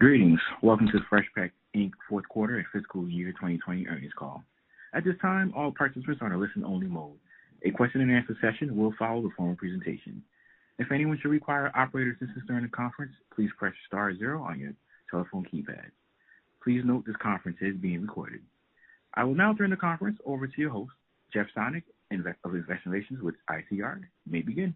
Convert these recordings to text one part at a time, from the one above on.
Greetings. Welcome to Freshpet, Inc. fourth quarter and fiscal year 2020 earnings call. At this time, all participants are in a listen-only mode. A question and answer session will follow the formal presentation. If anyone should require operator assistance during the conference, please press star zero on your telephone keypad. Please note this conference is being recorded. I will now turn the conference over to your host, Jeff Sonnek of Investor Relations with ICR. You may begin.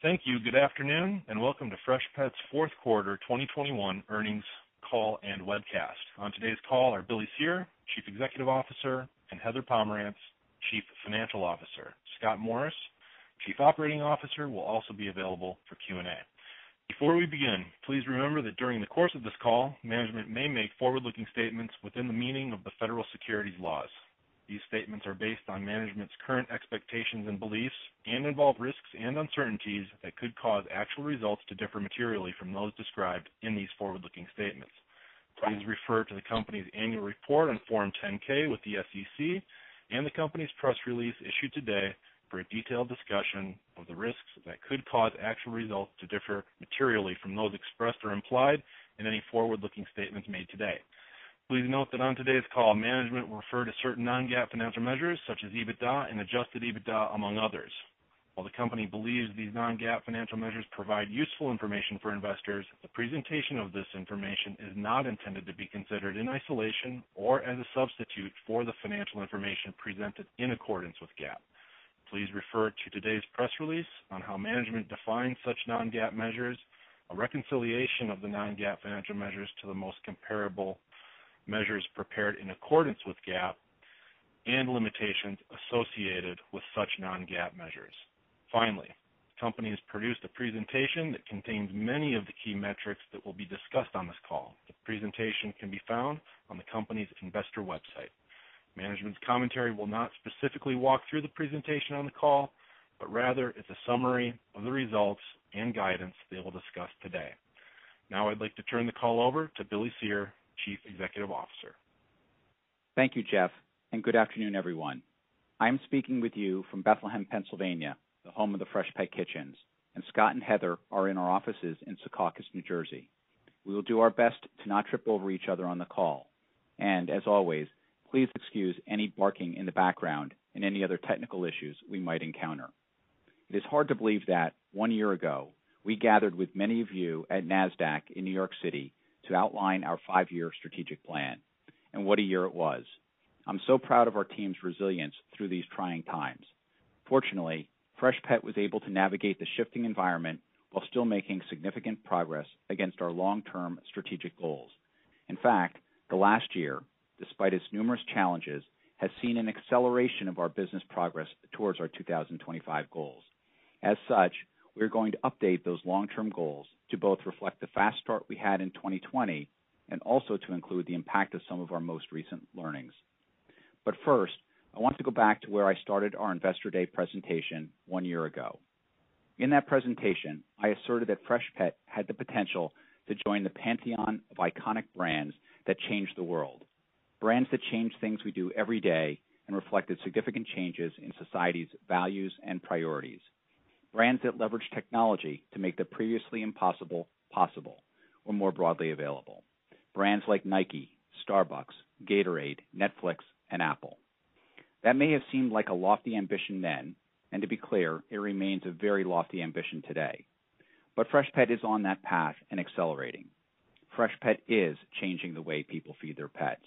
Thank you. Good afternoon, and welcome to Freshpet's fourth quarter 2021 earnings call and webcast. On today's call are Billy Cyr, Chief Executive Officer, and Heather Pomerantz, Chief Financial Officer. Scott Morris, Chief Operating Officer, will also be available for Q&A. Before we begin, please remember that during the course of this call, management may make forward-looking statements within the meaning of the federal securities laws. These statements are based on management's current expectations and beliefs and involve risks and uncertainties that could cause actual results to differ materially from those described in these forward-looking statements. Please refer to the company's annual report on Form 10-K with the SEC and the company's press release issued today for a detailed discussion of the risks that could cause actual results to differ materially from those expressed or implied in any forward-looking statements made today. Please note that on today's call, management will refer to certain non-GAAP financial measures such as EBITDA and adjusted EBITDA, among others. While the company believes these non-GAAP financial measures provide useful information for investors, the presentation of this information is not intended to be considered in isolation or as a substitute for the financial information presented in accordance with GAAP. Please refer to today's press release on how management defines such non-GAAP measures, a reconciliation of the non-GAAP financial measures to the most comparable measures prepared in accordance with GAAP, and limitations associated with such non-GAAP measures. Finally, the company has produced a presentation that contains many of the key metrics that will be discussed on this call. The presentation can be found on the company's investor website. Management's commentary will not specifically walk through the presentation on the call, but rather it's a summary of the results and guidance they will discuss today. Now I'd like to turn the call over to Billy Cyr, Chief Executive Officer. Thank you, Jeff, and good afternoon, everyone. I'm speaking with you from Bethlehem, Pennsylvania, the home of the Freshpet Kitchens, and Scott and Heather are in our offices in Secaucus, New Jersey. We will do our best to not trip over each other on the call. And as always, please excuse any barking in the background and any other technical issues we might encounter. It is hard to believe that one year ago, we gathered with many of you at Nasdaq in New York City to outline our five-year strategic plan. And what a year it was. I'm so proud of our team's resilience through these trying times. Fortunately, Freshpet was able to navigate the shifting environment while still making significant progress against our long-term strategic goals. In fact, the last year, despite its numerous challenges, has seen an acceleration of our business progress towards our 2025 goals. As such, we are going to update those long-term goals to both reflect the fast start we had in 2020 and also to include the impact of some of our most recent learnings. But First, I want to go back to where I started our Investor Day presentation one year ago. In that presentation, I asserted that Freshpet had the potential to join the pantheon of iconic brands that change the world, brands that change things we do every day and reflected significant changes in society's values and priorities. Brands that leverage technology to make the previously impossible possible or more broadly available. Brands like Nike, Starbucks, Gatorade, Netflix, and Apple. That may have seemed like a lofty ambition then, and to be clear, it remains a very lofty ambition today. But Freshpet is on that path and accelerating. Freshpet is changing the way people feed their pets.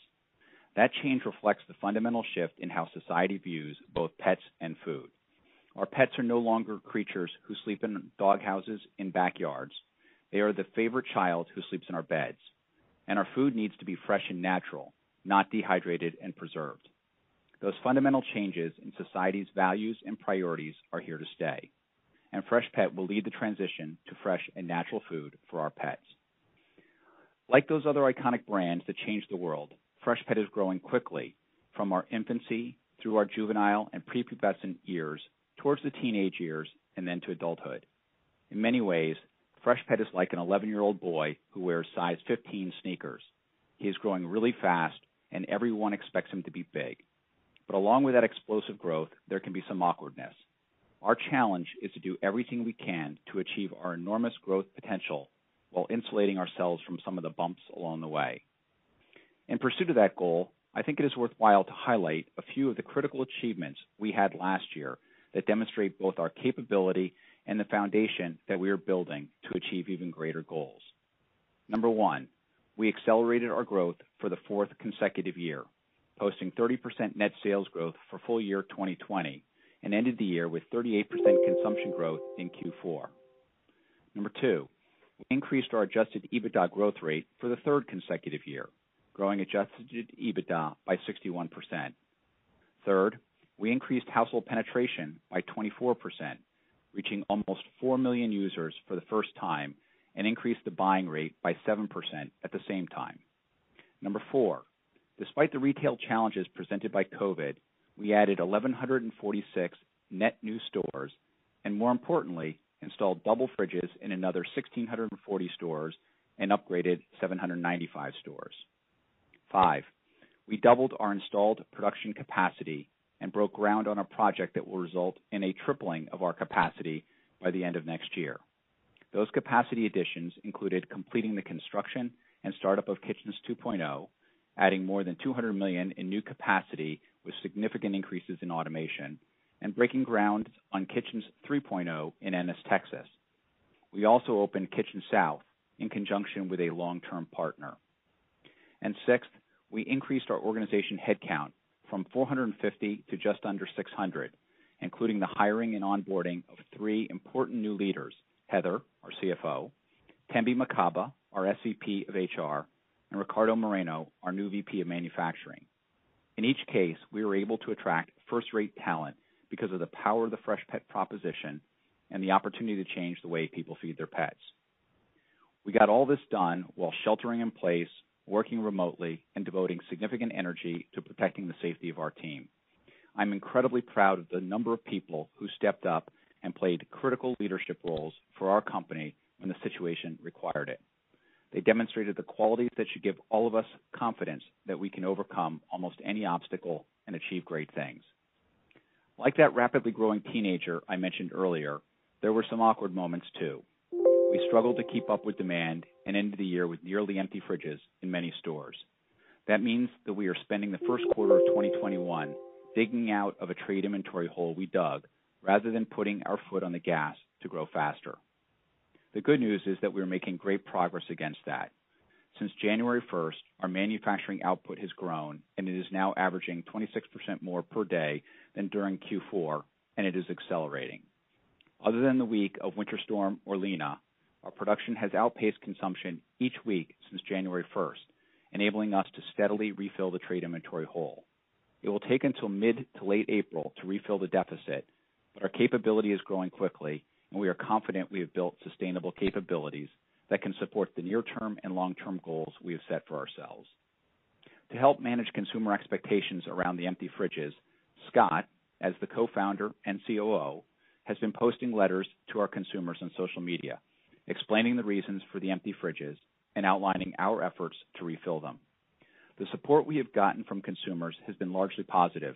That change reflects the fundamental shift in how society views both pets and food. Our pets are no longer creatures who sleep in doghouses in backyards. They are the favorite child who sleeps in our beds. And our food needs to be fresh and natural, not dehydrated and preserved. Those fundamental changes in society's values and priorities are here to stay, and Freshpet will lead the transition to fresh and natural food for our pets. Like those other iconic brands that changed the world, Freshpet is growing quickly from our infancy through our juvenile and prepubescent years towards the teenage years and then to adulthood. In many ways, Freshpet is like an 11-year-old boy who wears size 15 sneakers. He is growing really fast, and everyone expects him to be big. But along with that explosive growth, there can be some awkwardness. Our challenge is to do everything we can to achieve our enormous growth potential while insulating ourselves from some of the bumps along the way. In pursuit of that goal, I think it is worthwhile to highlight a few of the critical achievements we had last year that demonstrate both our capability and the foundation that we are building to achieve even greater goals. Number one, we accelerated our growth for the fourth consecutive year, posting 30% net sales growth for full year 2020 and ended the year with 38% consumption growth in Q4. Number two, we increased our adjusted EBITDA growth rate for the third consecutive year, growing adjusted EBITDA by 61%. Third, we increased household penetration by 24%, reaching almost 4 million users for the first time, and increased the buying rate by 7% at the same time. Number four, despite the retail challenges presented by COVID, we added 1,146 net new stores, and more importantly, installed double fridges in another 1,640 stores and upgraded 795 stores. Five, we doubled our installed production capacity and broke ground on a project that will result in a tripling of our capacity by the end of next year. Those capacity additions included completing the construction and startup of Kitchens 2.0, adding more than 200 million in new capacity with significant increases in automation, and breaking ground on Kitchens 3.0 in Ennis, Texas. We also opened Kitchen South in conjunction with a long-term partner. And Sixth, we increased our organization headcount from 450 to just under 600, including the hiring and onboarding of three important new leaders, Heather, our CFO, Tembi Makaba, our SVP of HR, and Ricardo Moreno, our new VP of Manufacturing. In each case, we were able to attract first-rate talent because of the power of the Freshpet proposition and the opportunity to change the way people feed their pets. We got all this done while sheltering in place, working remotely, and devoting significant energy to protecting the safety of our team. I'm incredibly proud of the number of people who stepped up and played critical leadership roles for our company when the situation required it. They demonstrated the qualities that should give all of us confidence that we can overcome almost any obstacle and achieve great things. Like that rapidly growing teenager I mentioned earlier, there were some awkward moments, too. We struggled to keep up with demand and ended the year with nearly empty fridges in many stores. That means that we are spending the first quarter of 2021 digging out of a trade inventory hole we dug rather than putting our foot on the gas to grow faster. The good news is that we are making great progress against that. Since January 1st, our manufacturing output has grown, and it is now averaging 26% more per day than during Q4, and it is accelerating. Other than the week of Winter Storm Orlena, our production has outpaced consumption each week since January 1st, enabling us to steadily refill the trade inventory hole. It will take until mid to late April to refill the deficit, but our capability is growing quickly, and we are confident we have built sustainable capabilities that can support the near-term and long-term goals we have set for ourselves. To help manage consumer expectations around the empty fridges, Scott, as the co-founder and COO, has been posting letters to our consumers on social media, explaining the reasons for the empty fridges and outlining our efforts to refill them. The support we have gotten from consumers has been largely positive,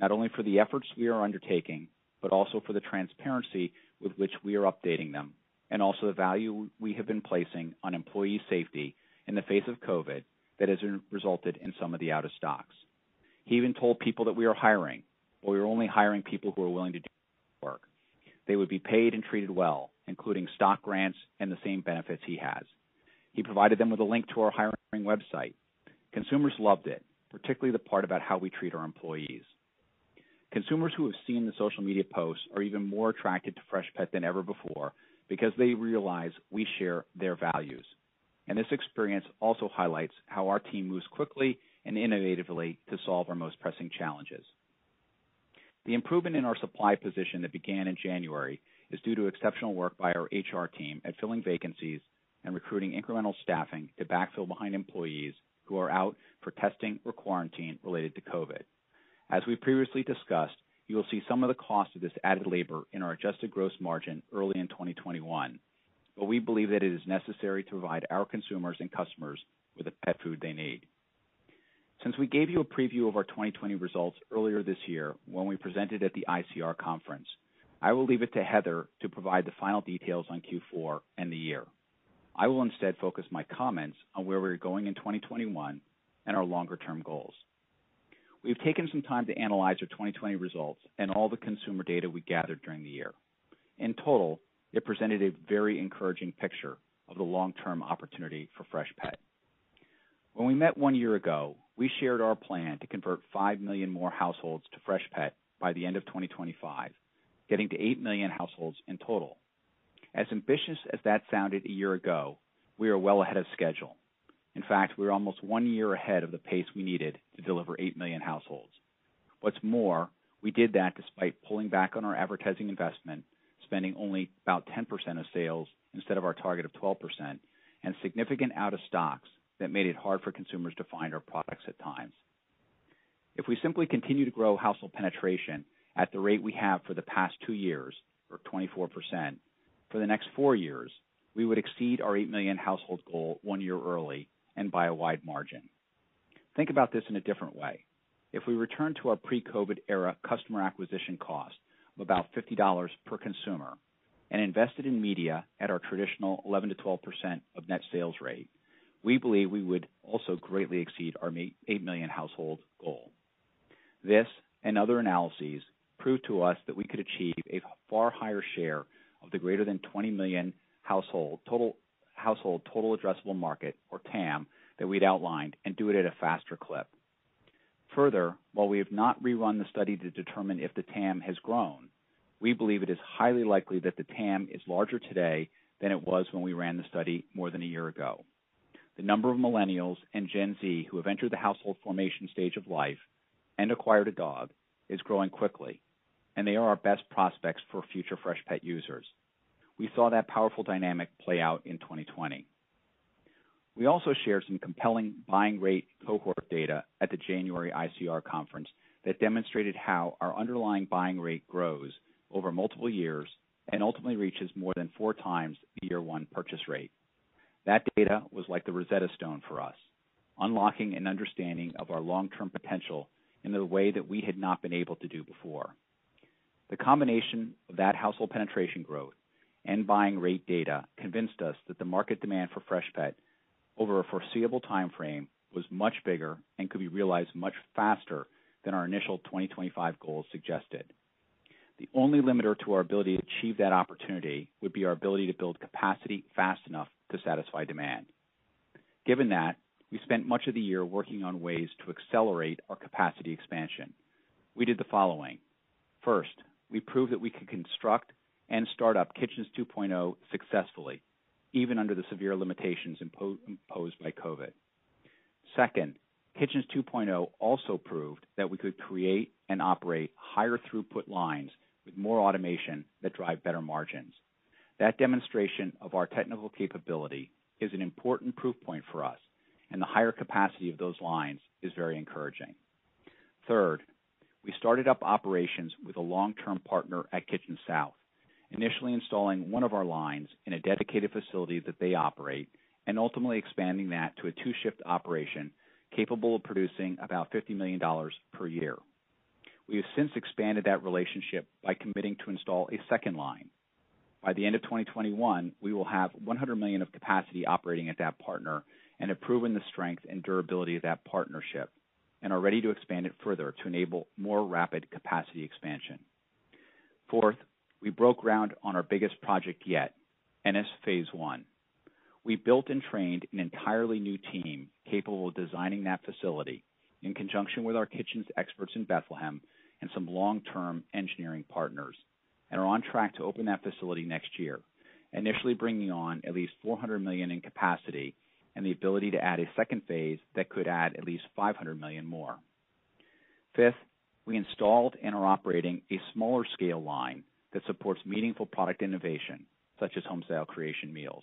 not only for the efforts we are undertaking, but also for the transparency with which we are updating them, and also the value we have been placing on employee safety in the face of COVID that has resulted in some of the out of stocks. He even told people that we are hiring, but we are only hiring people who are willing to do. They would be paid and treated well, including stock grants and the same benefits he has. He provided them with a link to our hiring website. Consumers loved it, particularly the part about how we treat our employees. Consumers who have seen the social media posts are even more attracted to Freshpet than ever before because they realize we share their values. And This experience also highlights how our team moves quickly and innovatively to solve our most pressing challenges. The improvement in our supply position that began in January is due to exceptional work by our HR team at filling vacancies and recruiting incremental staffing to backfill behind employees who are out for testing or quarantine related to COVID. As we previously discussed, you will see some of the cost of this added labor in our adjusted gross margin early in 2021, but we believe that it is necessary to provide our consumers and customers with the pet food they need. Since we gave you a preview of our 2020 results earlier this year when we presented at the ICR conference, I will leave it to Heather to provide the final details on Q4 and the year. I will instead focus my comments on where we're going in 2021 and our longer-term goals. We've taken some time to analyze our 2020 results and all the consumer data we gathered during the year. In total, it presented a very encouraging picture of the long-term opportunity for Freshpet. When we met one year ago, we shared our plan to convert 5 million more households to Freshpet by the end of 2025, getting to 8 million households in total. As ambitious as that sounded a year ago, we are well ahead of schedule. In fact, we're almost one year ahead of the pace we needed to deliver 8 million households. What's more, we did that despite pulling back on our advertising investment, spending only about 10% of sales instead of our target of 12%, and significant out of stocks that made it hard for consumers to find our products at times. If we simply continue to grow household penetration at the rate we have for the past two years, or 24%, for the next four years, we would exceed our 8 million household goal one year early and by a wide margin. Think about this in a different way. If we return to our pre-COVID era customer acquisition cost of about $50 per consumer and invested in media at our traditional 11%-12% of net sales rate, we believe we would also greatly exceed our 8 million household goal. This and other analyses prove to us that we could achieve a far higher share of the greater than 20 million household total household total addressable market, or TAM, that we'd outlined and do it at a faster clip. Further, while we have not rerun the study to determine if the TAM has grown, we believe it is highly likely that the TAM is larger today than it was when we ran the study more than a year ago. The number of millennials and Gen Z who have entered the household formation stage of life and acquired a dog is growing quickly, and they are our best prospects for future Freshpet users. We saw that powerful dynamic play out in 2020. We also shared some compelling buying rate cohort data at the January ICR conference that demonstrated how our underlying buying rate grows over multiple years and ultimately reaches more than four times the year one purchase rate. That data was like the Rosetta Stone for us, unlocking an understanding of our long-term potential in a way that we had not been able to do before. The combination of that household penetration growth and buying rate data convinced us that the market demand for Freshpet over a foreseeable timeframe was much bigger and could be realized much faster than our initial 2025 goals suggested. The only limiter to our ability to achieve that opportunity would be our ability to build capacity fast enough to satisfy demand. Given that, we spent much of the year working on ways to accelerate our capacity expansion. We did the following. First, we proved that we could construct and start up Kitchens 2.0 successfully, even under the severe limitations imposed by COVID. Second, Kitchens 2.0 also proved that we could create and operate higher throughput lines with more automation that drive better margins. That demonstration of our technical capability is an important proof point for us, and the higher capacity of those lines is very encouraging. Third, we started up operations with a long-term partner at Kitchen South, initially installing one of our lines in a dedicated facility that they operate, and ultimately expanding that to a two-shift operation capable of producing about $50 million per year. We have since expanded that relationship by committing to install a second line. By the end of 2021, we will have 100 million of capacity operating at that partner and have proven the strength and durability of that partnership and are ready to expand it further to enable more rapid capacity expansion. Fourth, we broke ground on our biggest project yet, Ennis Phase 1. We built and trained an entirely new team capable of designing that facility in conjunction with our kitchens experts in Bethlehem and some long-term engineering partners, and are on track to open that facility next year, initially bringing on at least 400 million in capacity and the ability to add a second phase that could add at least 500 million more. Fifth, we installed and are operating a smaller scale line that supports meaningful product innovation, such as Homestyle Creation meals.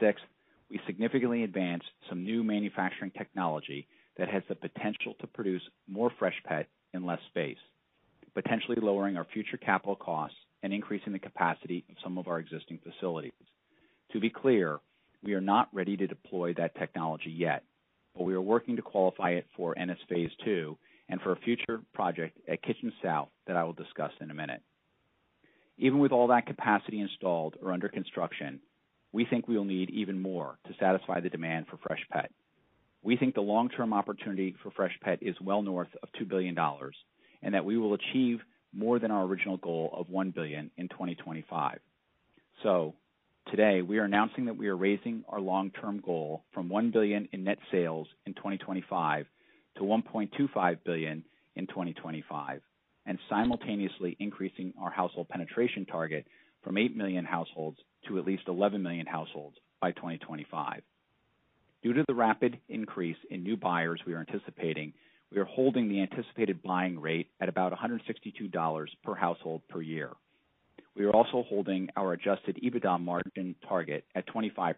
Sixth, we significantly advanced some new manufacturing technology that has the potential to produce more Freshpet in less space, potentially lowering our future capital costs and increasing the capacity of some of our existing facilities. To be clear, we are not ready to deploy that technology yet, but we are working to qualify it for Ennis Phase 2 and for a future project at Kitchen South that I will discuss in a minute. Even with all that capacity installed or under construction, we think we will need even more to satisfy the demand for Freshpet. We think the long-term opportunity for Freshpet is well north of $2 billion, and that we will achieve more than our original goal of 1 billion in 2025. So Today, we are announcing that we are raising our long-term goal from 1 billion in net sales in 2025 to 1.25 billion in 2025, and simultaneously increasing our household penetration target from 8 million households to at least 11 million households by 2025. Due to the rapid increase in new buyers we are anticipating, we are holding the anticipated buying rate at about $162 per household per year. We are also holding our adjusted EBITDA margin target at 25%,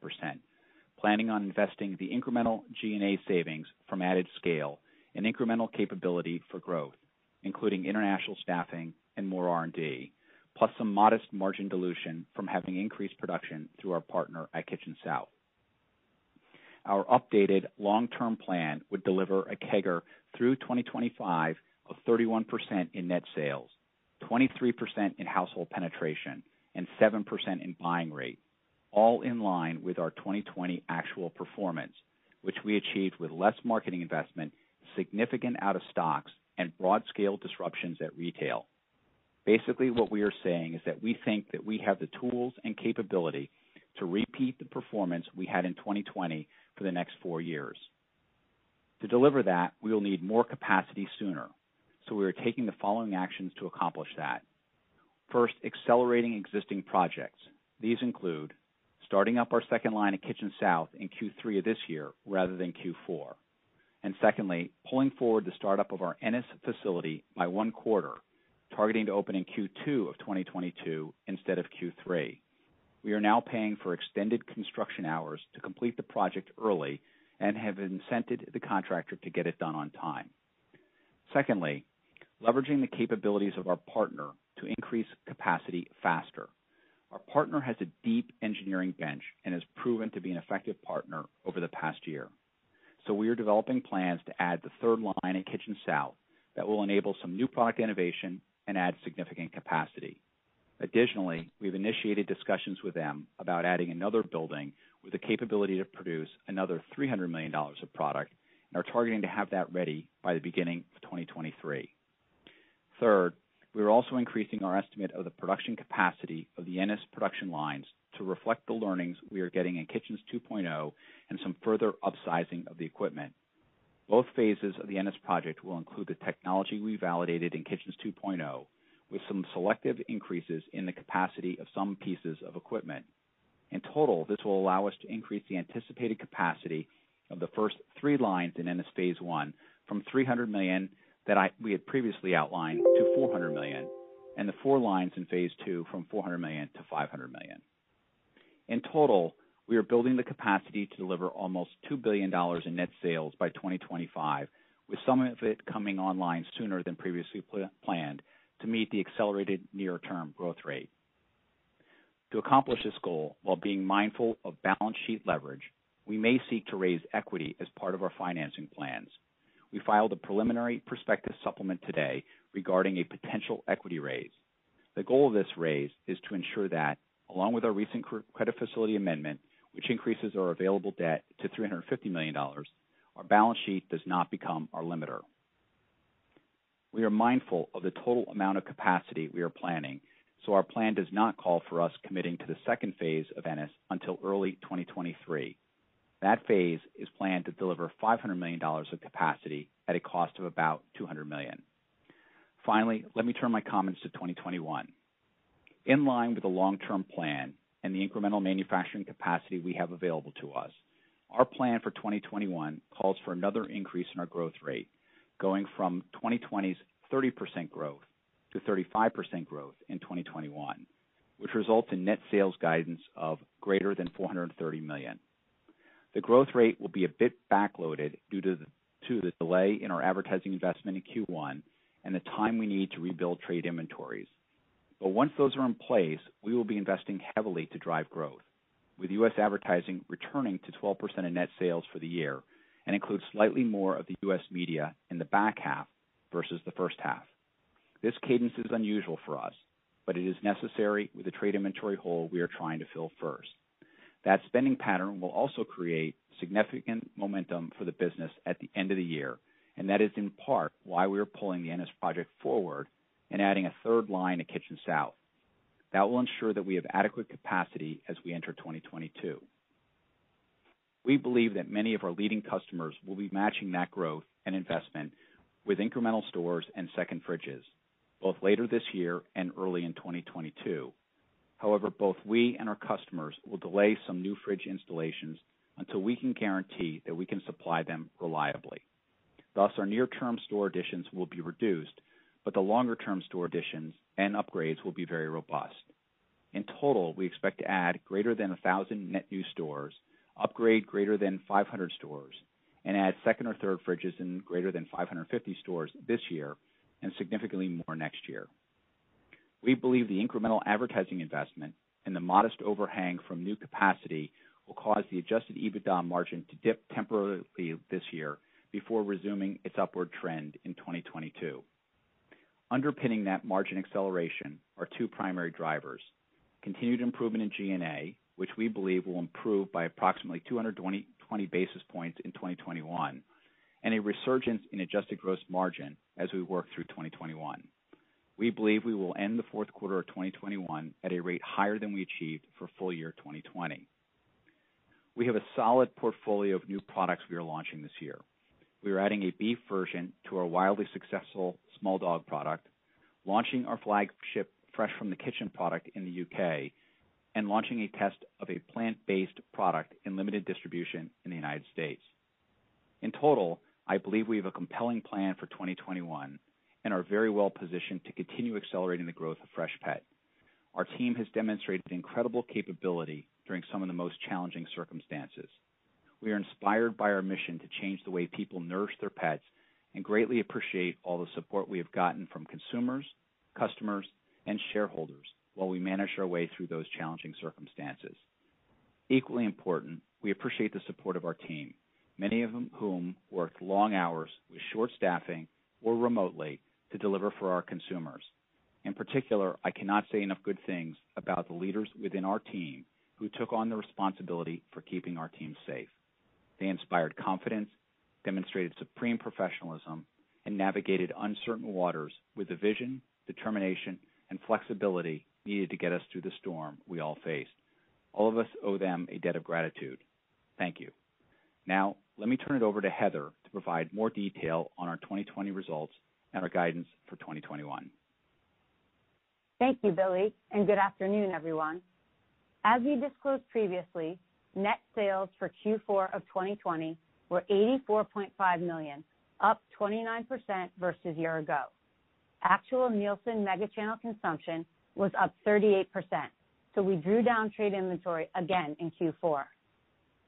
planning on investing the incremental G&A savings from added scale and incremental capability for growth, including international staffing and more R&D, plus some modest margin dilution from having increased production through our partner at Kitchen South. Our updated long-term plan would deliver a CAGR through 2025 of 31% in net sales, 23% in household penetration, and 7% in buying rate, all in line with our 2020 actual performance, which we achieved with less marketing investment, significant out of stocks, and broad-scale disruptions at retail. Basically, what we are saying is that we think that we have the tools and capability to repeat the performance we had in 2020 for the next four years. To deliver that, we will need more capacity sooner. So we are taking the following actions to accomplish that. First, accelerating existing projects. These include starting up our second line at Kitchen South in Q3 of this year rather than Q4. And Secondly, pulling forward the startup of our Ennis facility by one quarter, targeting to open in Q2 of 2022 instead of Q3. We are now paying for extended construction hours to complete the project early and have incented the contractor to get it done on time. Secondly, leveraging the capabilities of our partner to increase capacity faster. Our partner has a deep engineering bench and has proven to be an effective partner over the past year. So we are developing plans to add the third line at Kitchen South that will enable some new product innovation and add significant capacity. Additionally, we've initiated discussions with them about adding another building with the capability to produce another $300 million of product and are targeting to have that ready by the beginning of 2023. Third, we are also increasing our estimate of the production capacity of the Ennis production lines to reflect the learnings we are getting in Kitchens 2.0 and some further upsizing of the equipment. Both phases of the Ennis project will include the technology we validated in Kitchens 2.0, with some selective increases in the capacity of some pieces of equipment. In total, this will allow us to increase the anticipated capacity of the first three lines in Ennis phase 1 from 300 million that we had previously outlined to 400 million, and the four lines in phase 2 from 400 million to 500 million. In total, we are building the capacity to deliver almost $2 billion in net sales by 2025, with some of it coming online sooner than previously planned to meet the accelerated near-term growth rate. To accomplish this goal while being mindful of balance sheet leverage, we may seek to raise equity as part of our financing plans. We filed a preliminary prospectus supplement today regarding a potential equity raise. The goal of this raise is to ensure that, along with our recent credit facility amendment, which increases our available debt to $350 million, our balance sheet does not become our limiter. We are mindful of the total amount of capacity we are planning, so our plan does not call for us committing to the second phase of Ennis until early 2023. That phase is planned to deliver $500 million of capacity at a cost of about 200 million. Finally, let me turn my comments to 2021. In line with the long-term plan and the incremental manufacturing capacity we have available to us, our plan for 2021 calls for another increase in our growth rate, going from 2020's 30% growth to 35% growth in 2021, which results in net sales guidance of greater than 430 million. The growth rate will be a bit back-loaded due to the delay in our advertising investment in Q1 and the time we need to rebuild trade inventories. But Once those are in place, we will be investing heavily to drive growth, with U.S. advertising returning to 12% of net sales for the year and includes slightly more of the U.S. media in the back half versus the first half. This cadence is unusual for us, but it is necessary with the trade inventory hole we are trying to fill first. That spending pattern will also create significant momentum for the business at the end of the year, and that is in part why we are pulling the Ennis project forward and adding a third line at Kitchen South. That will ensure that we have adequate capacity as we enter 2022. We believe that many of our leading customers will be matching that growth and investment with incremental stores and second fridges, both later this year and early in 2022. However, both we and our customers will delay some new fridge installations until we can guarantee that we can supply them reliably. Thus, our near-term store additions will be reduced, but the longer-term store additions and upgrades will be very robust. In total, we expect to add greater than 1,000 net new stores, upgrade greater than 500 stores, and add second or third fridges in greater than 550 stores this year and significantly more next year. We believe the incremental advertising investment and the modest overhang from new capacity will cause the adjusted EBITDA margin to dip temporarily this year before resuming its upward trend in 2022. Underpinning that margin acceleration are two primary drivers, continued improvement in G&A, which we believe will improve by approximately 220 basis points in 2021, and a resurgence in adjusted gross margin as we work through 2021. We believe we will end the fourth quarter of 2021 at a rate higher than we achieved for full year 2020. We have a solid portfolio of new products we are launching this year. We are adding a beef version to our wildly successful Small Dog product, launching our flagship Fresh from the Kitchen product in the U.K., and launching a test of a plant-based product in limited distribution in the United States. In total, I believe we have a compelling plan for 2021 and are very well positioned to continue accelerating the growth of Freshpet. Our team has demonstrated incredible capability during some of the most challenging circumstances. We are inspired by our mission to change the way people nourish their pets and greatly appreciate all the support we have gotten from consumers, customers, and shareholders while we manage our way through those challenging circumstances. Equally important, we appreciate the support of our team, many of whom worked long hours with short staffing or remotely to deliver for our consumers. In particular, I cannot say enough good things about the leaders within our team who took on the responsibility for keeping our team safe. They inspired confidence, demonstrated supreme professionalism, and navigated uncertain waters with the vision, determination, and flexibility needed to get us through the storm we all faced. All of us owe them a debt of gratitude. Thank you. Now, let me turn it over to Heather to provide more detail on our 2020 results and our guidance for 2021. Thank you, Billy, and good afternoon, everyone. As we disclosed previously, net sales for Q4 of 2020 were 84.5 million, up 29% versus year ago. Actual Nielsen Mega Channel consumption was up 38%, so we drew down trade inventory again in Q4.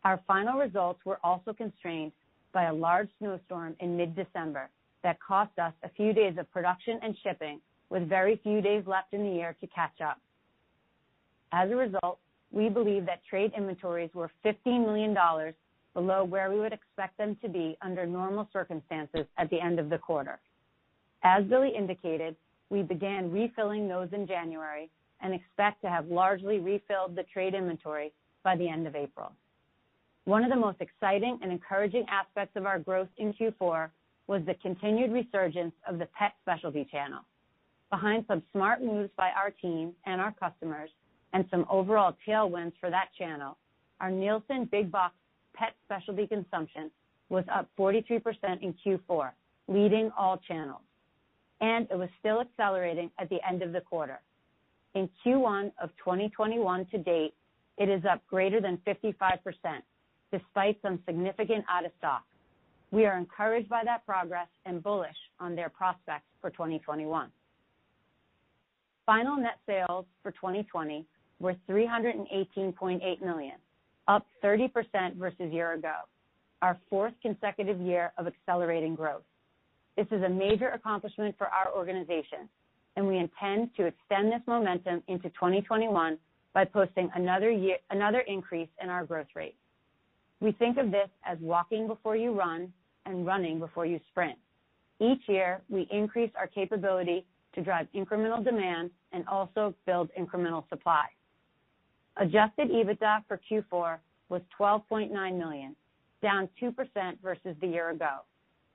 Our final results were also constrained by a large snowstorm in mid-December that cost us a few days of production and shipping, with very few days left in the year to catch up. As a result, we believe that trade inventories were $15 million below where we would expect them to be under normal circumstances at the end of the quarter. As Billy indicated, we began refilling those in January and expect to have largely refilled the trade inventory by the end of April. One of the most exciting and encouraging aspects of our growth in Q4 was the continued resurgence of the pet specialty channel. Behind some smart moves by our team and our customers and some overall tailwinds for that channel, our Nielsen Big Box pet specialty consumption was up 43% in Q4, leading all channels, and it was still accelerating at the end of the quarter. In Q1 of 2021 to date, it is up greater than 55%, despite some significant out-of-stock. We are encouraged by that progress and bullish on their prospects for 2021. Final net sales for 2020 were 318.8 million, up 30% versus year ago, our fourth consecutive year of accelerating growth. This is a major accomplishment for our organization, and we intend to extend this momentum into 2021 by posting another increase in our growth rate. We think of this as walking before you run and running before you sprint. Each year, we increase our capability to drive incremental demand and also build incremental supply. Adjusted EBITDA for Q4 was 12.9 million, down 2% versus the year ago.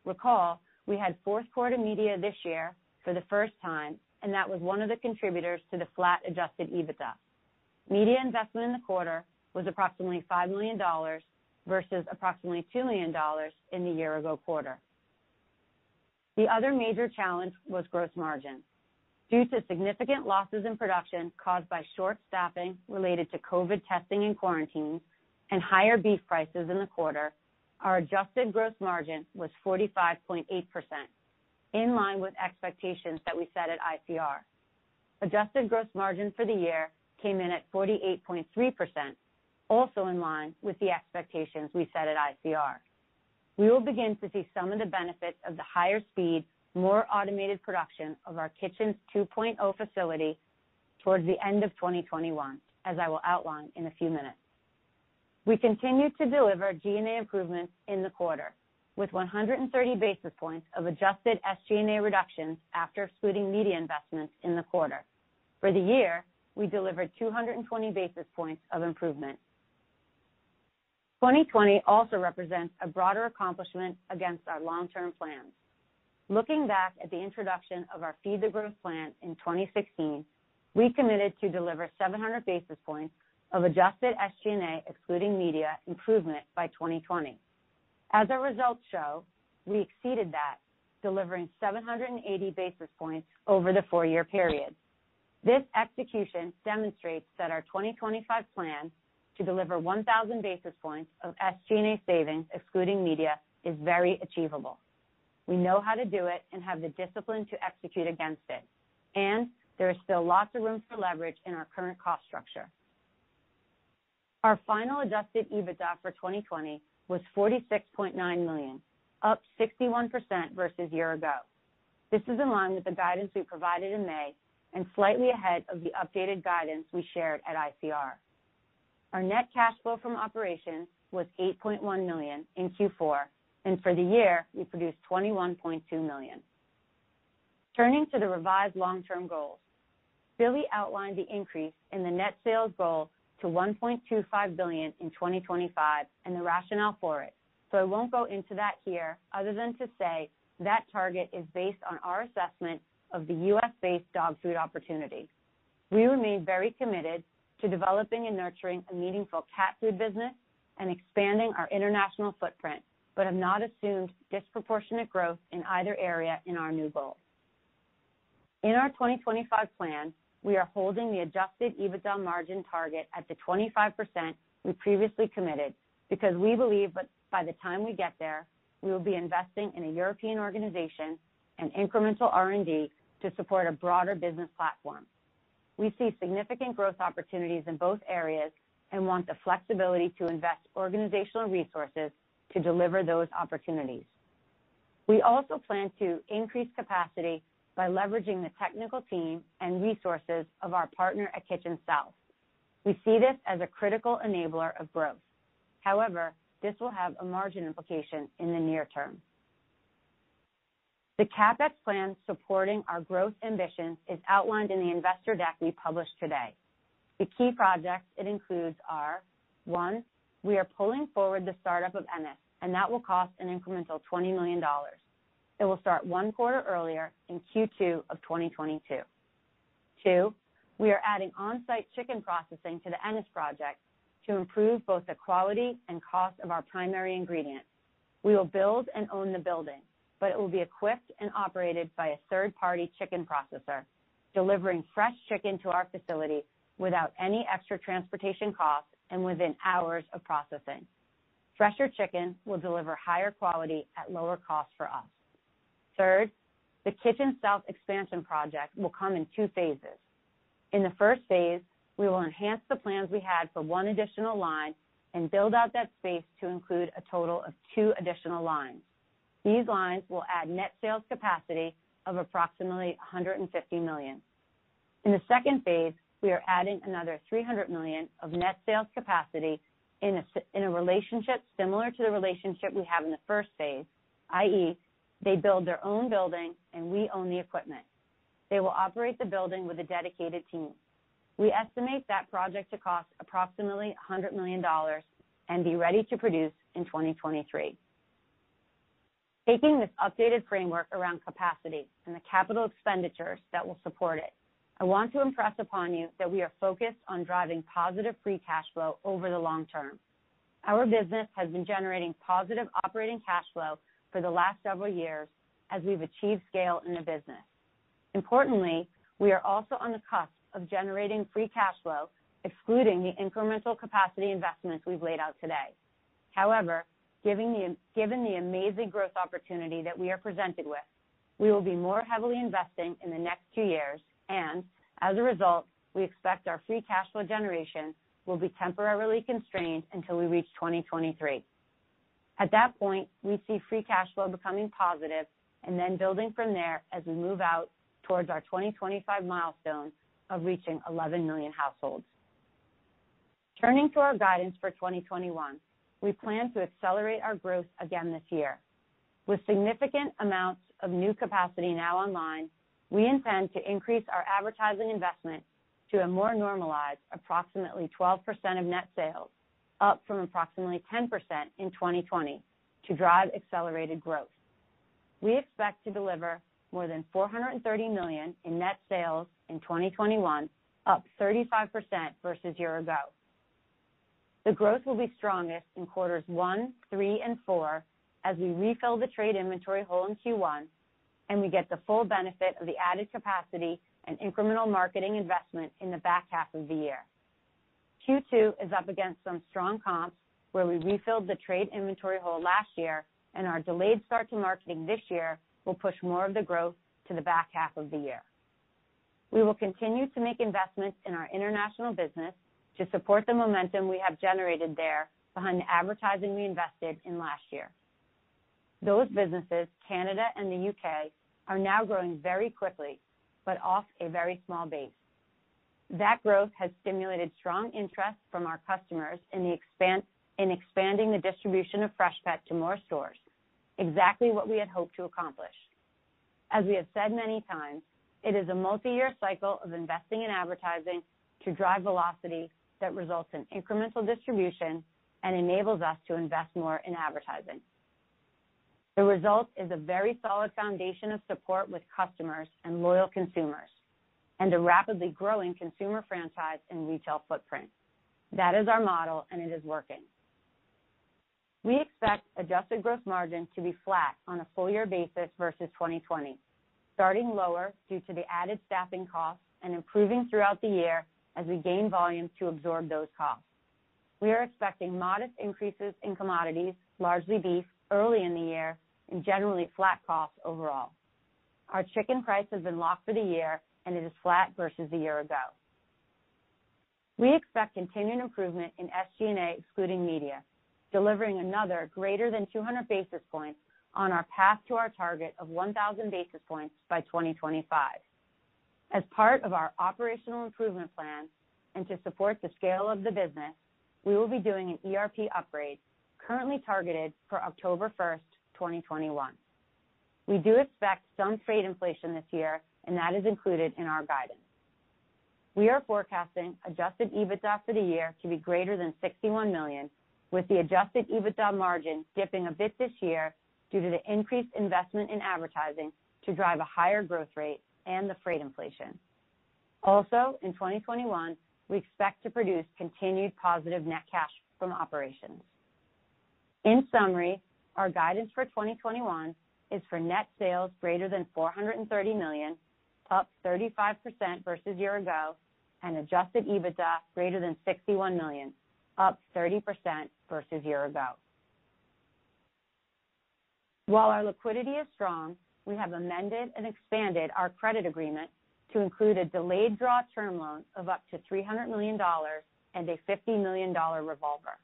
Recall, we had fourth quarter media this year for the first time, and that was one of the contributors to the flat adjusted EBITDA. Media investment in the quarter was approximately $5 million versus approximately $2 million in the year ago quarter. The other major challenge was gross margin. Due to significant losses in production caused by short staffing related to COVID testing and quarantines and higher beef prices in the quarter, our adjusted gross margin was 45.8%, in line with expectations that we set at ICR. Adjusted gross margin for the year came in at 48.3%, also in line with the expectations we set at ICR. We will begin to see some of the benefits of the higher speed, more automated production of our Kitchens 2.0 facility towards the end of 2021, as I will outline in a few minutes. We continued to deliver G&A improvements in the quarter, with 130 basis points of adjusted SG&A reductions after excluding media investments in the quarter. For the year, we delivered 220 basis points of improvement. 2020 also represents a broader accomplishment against our long-term plans. Looking back at the introduction of our Feed the Growth plan in 2016, we committed to deliver 700 basis points of adjusted SG&A, excluding media, improvement by 2020. As our results show, we exceeded that, delivering 780 basis points over the four-year period. This execution demonstrates that our 2025 plan to deliver 1,000 basis points of SG&A savings, excluding media, is very achievable. We know how to do it and have the discipline to execute against it, and there is still lots of room for leverage in our current cost structure. Our final adjusted EBITDA for 2020 was 46.9 million, up 61% versus year ago. This is in line with the guidance we provided in May and slightly ahead of the updated guidance we shared at ICR. Our net cash flow from operations was 8.1 million in Q4, and for the year, we produced 21.2 million. Turning to the revised long-term goals. Billy outlined the increase in the net sales goal to 1.25 billion in 2025 and the rationale for it, so I won't go into that here other than to say that target is based on our assessment of the U.S.-based dog food opportunity. We remain very committed to developing and nurturing a meaningful cat food business and expanding our international footprint, but have not assumed disproportionate growth in either area in our new goal. In our 2025 plan, we are holding the adjusted EBITDA margin target at the 25% we previously committed because we believe that by the time we get there, we will be investing in a European organization and incremental R&D to support a broader business platform. We see significant growth opportunities in both areas and want the flexibility to invest organizational resources to deliver those opportunities. We also plan to increase capacity by leveraging the technical team and resources of our partner at Kitchen South. We see this as a critical enabler of growth. However, this will have a margin implication in the near term. The CapEx plan supporting our growth ambitions is outlined in the investor deck we published today. The key projects it includes are, one, we are pulling forward the startup of Ennis, and that will cost an incremental $20 million. It will start one quarter earlier in Q2 of 2022. Two, we are adding on-site chicken processing to the Ennis project to improve both the quality and cost of our primary ingredient. We will build and own the building, but it will be equipped and operated by a third-party chicken processor, delivering fresh chicken to our facility without any extra transportation costs and within hours of processing. Fresher chicken will deliver higher quality at lower cost for us. Third, the Kitchen South expansion project will come in two phases. In the first phase, we will enhance the plans we had for one additional line and build out that space to include a total of two additional lines. These lines will add net sales capacity of approximately $150 million. In the second phase, we are adding another $300 million of net sales capacity in a relationship similar to the relationship we have in the first phase, i.e., they build their own building and we own the equipment. They will operate the building with a dedicated team. We estimate that project to cost approximately $100 million and be ready to produce in 2023. Taking this updated framework around capacity and the capital expenditures that will support it, I want to impress upon you that we are focused on driving positive free cash flow over the long term. Our business has been generating positive operating cash flow for the last several years as we've achieved scale in the business. Importantly, we are also on the cusp of generating free cash flow, excluding the incremental capacity investments we've laid out today. However, given the amazing growth opportunity that we are presented with, we will be more heavily investing in the next two years, and as a result, we expect our free cash flow generation will be temporarily constrained until we reach 2023. At that point, we see free cash flow becoming positive and then building from there as we move out towards our 2025 milestone of reaching 11 million households. Turning to our guidance for 2021, we plan to accelerate our growth again this year. With significant amounts of new capacity now online, we intend to increase our advertising investment to a more normalized approximately 12% of net sales, up from approximately 10% in 2020 to drive accelerated growth. We expect to deliver more than 430 million in net sales in 2021, up 35% versus year ago. The growth will be strongest in quarters one, three, and four as we refill the trade inventory hole in Q1, and we get the full benefit of the added capacity and incremental marketing investment in the back half of the year. Q2 is up against some strong comps where we refilled the trade inventory hole last year, and our delayed start to marketing this year will push more of the growth to the back half of the year. We will continue to make investments in our international business to support the momentum we have generated there behind the advertising we invested in last year. Those businesses, Canada and the U.K., are now growing very quickly, but off a very small base. That growth has stimulated strong interest from our customers in expanding the distribution of Freshpet to more stores, exactly what we had hoped to accomplish. As we have said many times, it is a multi-year cycle of investing in advertising to drive velocity that results in incremental distribution and enables us to invest more in advertising. The result is a very solid foundation of support with customers and loyal consumers, and a rapidly growing consumer franchise and retail footprint. That is our model, and it is working. We expect adjusted gross margin to be flat on a full year basis versus 2020, starting lower due to the added staffing costs and improving throughout the year as we gain volume to absorb those costs. We are expecting modest increases in commodities, largely beef, early in the year, and generally flat costs overall. Our chicken price has been locked for the year, and it is flat versus a year ago. We expect continued improvement in SG&A excluding media, delivering another greater than 200 basis points on our path to our target of 1,000 basis points by 2025. As part of our operational improvement plan and to support the scale of the business, we will be doing an ERP upgrade currently targeted for October 1st, 2021. We do expect some freight inflation this year, and that is included in our guidance. We are forecasting adjusted EBITDA for the year to be greater than 61 million, with the adjusted EBITDA margin dipping a bit this year due to the increased investment in advertising to drive a higher growth rate and the freight inflation. Also, in 2021, we expect to produce continued positive net cash from operations. In summary, our guidance for 2021 is for net sales greater than $430 million, up 35% versus year ago, and adjusted EBITDA greater than 61 million, up 30% versus year ago. While our liquidity is strong, we have amended and expanded our credit agreement to include a delayed draw term loan of up to $300 million and a $50 million revolver.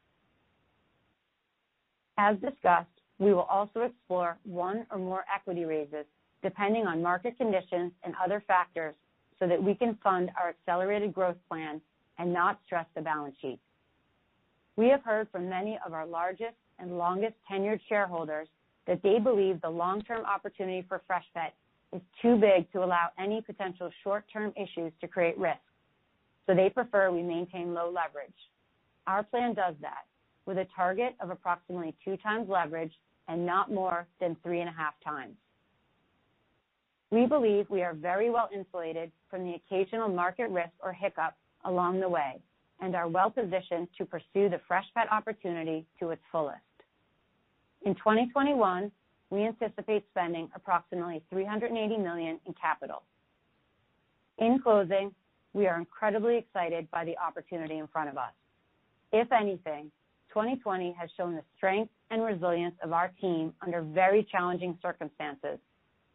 As discussed, we will also explore one or more equity raises depending on market conditions and other factors so that we can fund our accelerated growth plan and not stress the balance sheet. We have heard from many of our largest and longest tenured shareholders that they believe the long-term opportunity for Freshpet is too big to allow any potential short-term issues to create risk. so they prefer we maintain low leverage. Our plan does that with a target of approximately 2x leverage and not more than 3.5x. We believe we are very well insulated from the occasional market risk or hiccup along the way and are well-positioned to pursue the Freshpet opportunity to its fullest. In 2021, we anticipate spending approximately 380 million in capital. In closing, we are incredibly excited by the opportunity in front of us. If anything, 2020 has shown the strength and resilience of our team under very challenging circumstances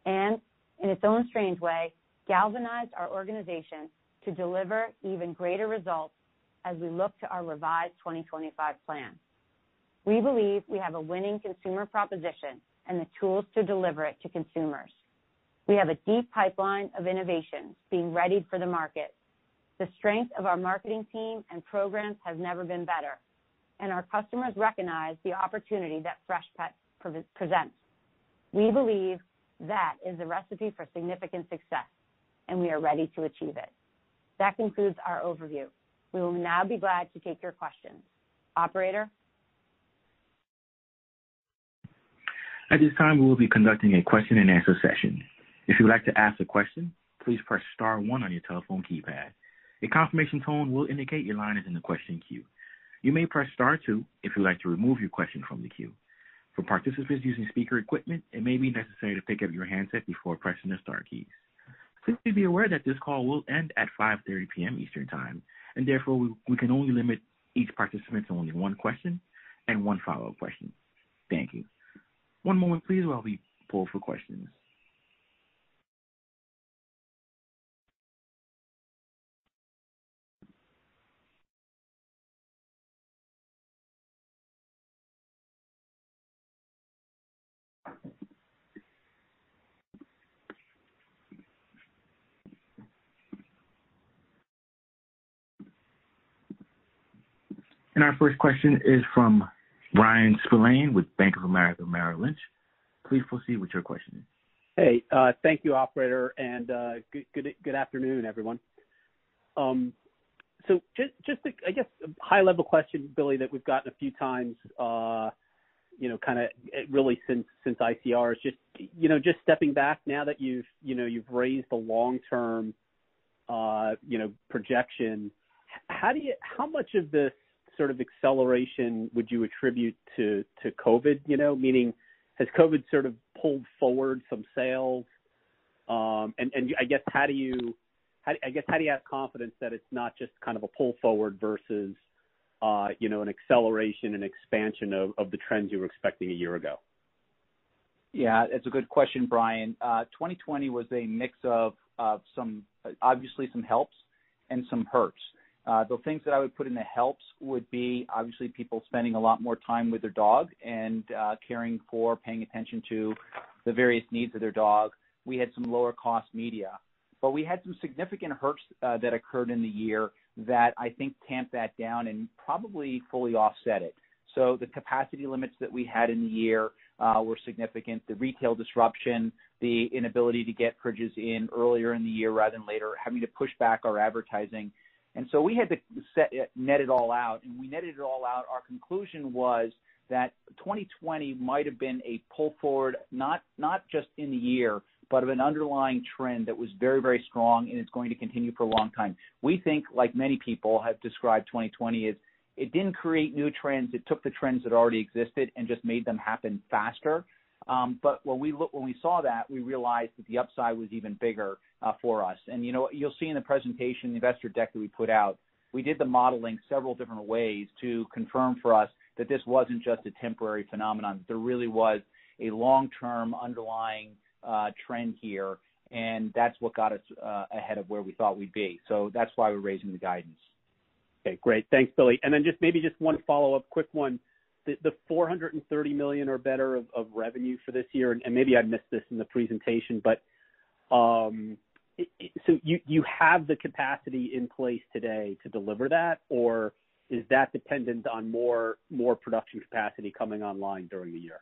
and, in its own strange way, galvanized our organization to deliver even greater results as we look to our revised 2025 plan. We believe we have a winning consumer proposition and the tools to deliver it to consumers. We have a deep pipeline of innovations being readied for the market. The strength of our marketing team and programs has never been better, and our customers recognize the opportunity that Freshpet presents. We believe that is a recipe for significant success, and we are ready to achieve it. That concludes our overview. We will now be glad to take your questions. Operator? At this time, we will be conducting a question-and-answer session. If you would like to ask a question, please press star one on your telephone keypad. A confirmation tone will indicate your line is in the question queue. You may press star two if you'd like to remove your question from the queue. For participants using speaker equipment, it may be necessary to pick up your handset before pressing the star keys. Please be aware that this call will end at 5:30 P.M. Eastern Time, and therefore, we can only limit each participant to only one question and one follow-up question. Thank you. One moment, please, while we pull for questions. And our first question is from Bryan Spillane with Bank of America Merrill Lynch. Please proceed with your question. Hey, uh, thank you, operator, and uh, good afternoon, everyone. Um so just a, I guess, a high-level question, Billy, that we've gotten a few times, uh, you know, kinda really since ICR is just, you know, just stepping back now that you've, you know, you've raised the long-term, you know, projection, how much of this sort of acceleration would you attribute to COVID? You know, meaning has COVID sort of pulled forward some sales? Um and I guess how do you how I guess how do you have confidence that it's not just kind of a pull forward versus, you know, an acceleration and expansion of the trends you were expecting a year ago? Yeah, it's a good question, Bryan. 2020 was a mix of some obviously some helps and some hurts. Uh, the things that I would put in the helps would be obviously people spending a lot more time with their dog and uh, caring for, paying attention to the various needs of their dog. We had some lower cost media. But we had some significant hurts uh, that occurred in the year that I think tamped that down and probably fully offset it. So the capacity limits that we had in the year were significant. The retail disruption, the inability to get fridges in earlier in the year rather than later, having to push back our advertising. And so we had to net it all out. And we netted it all out. Our conclusion was that 2020 might have been a pull forward, not just in the year, but of an underlying trend that was very, very strong and it's going to continue for a long time. We think, like many people have described 2020, is it didn't create new trends. It took the trends that already existed and just made them happen faster. Um, but when we look when we saw that, we realized that the upside was even bigger uh, for us. And you know, you'll see in the presentation, the investor deck that we put out, we did the modeling several different ways to confirm for us that this wasn't just a temporary phenomenon. There really was a long-term underlying uh, trend here, and that's what got us uh, ahead of where we thought we'd be. So that's why we're raising the guidance. Okay, great. Thanks, Billy. And then just maybe just one follow-up, quick one. The 430 million or better of revenue for this year, and maybe I missed this in the presentation, but um, so you you have the capacity in place today to deliver that, or is that dependent on more more production capacity coming online during the year?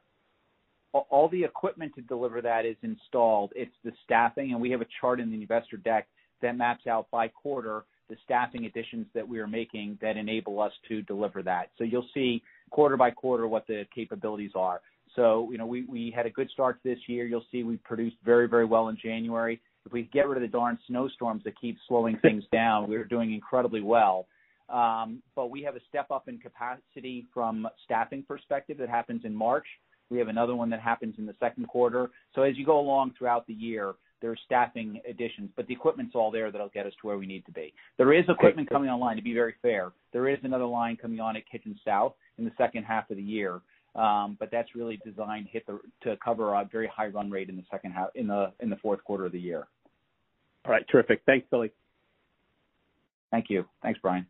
All the equipment to deliver that is installed. It's the staffing, and we have a chart in the investor deck that maps out by quarter the staffing additions that we are making that enable us to deliver that. So you'll see quarter by quarter what the capabilities are. So, you know, we we had a good start this year. You'll see we produced very, very well in January. If we get rid of the darn snowstorms that keep slowing things down, we're doing incredibly well. Um but we have a step up in capacity from staffing perspective that happens in March. We have another one that happens in the second quarter. So as you go along throughout the year, there's staffing additions, but the equipment's all there that'll get us to where we need to be. There is equipment coming online, to be very fair. There is another line coming on at Kitchen South in the second half of the year. Um, but that's really designed to cover a very high run rate in the fourth quarter of the year. All right. Terrific. Thanks, Billy. Thank you. Thanks, Bryan.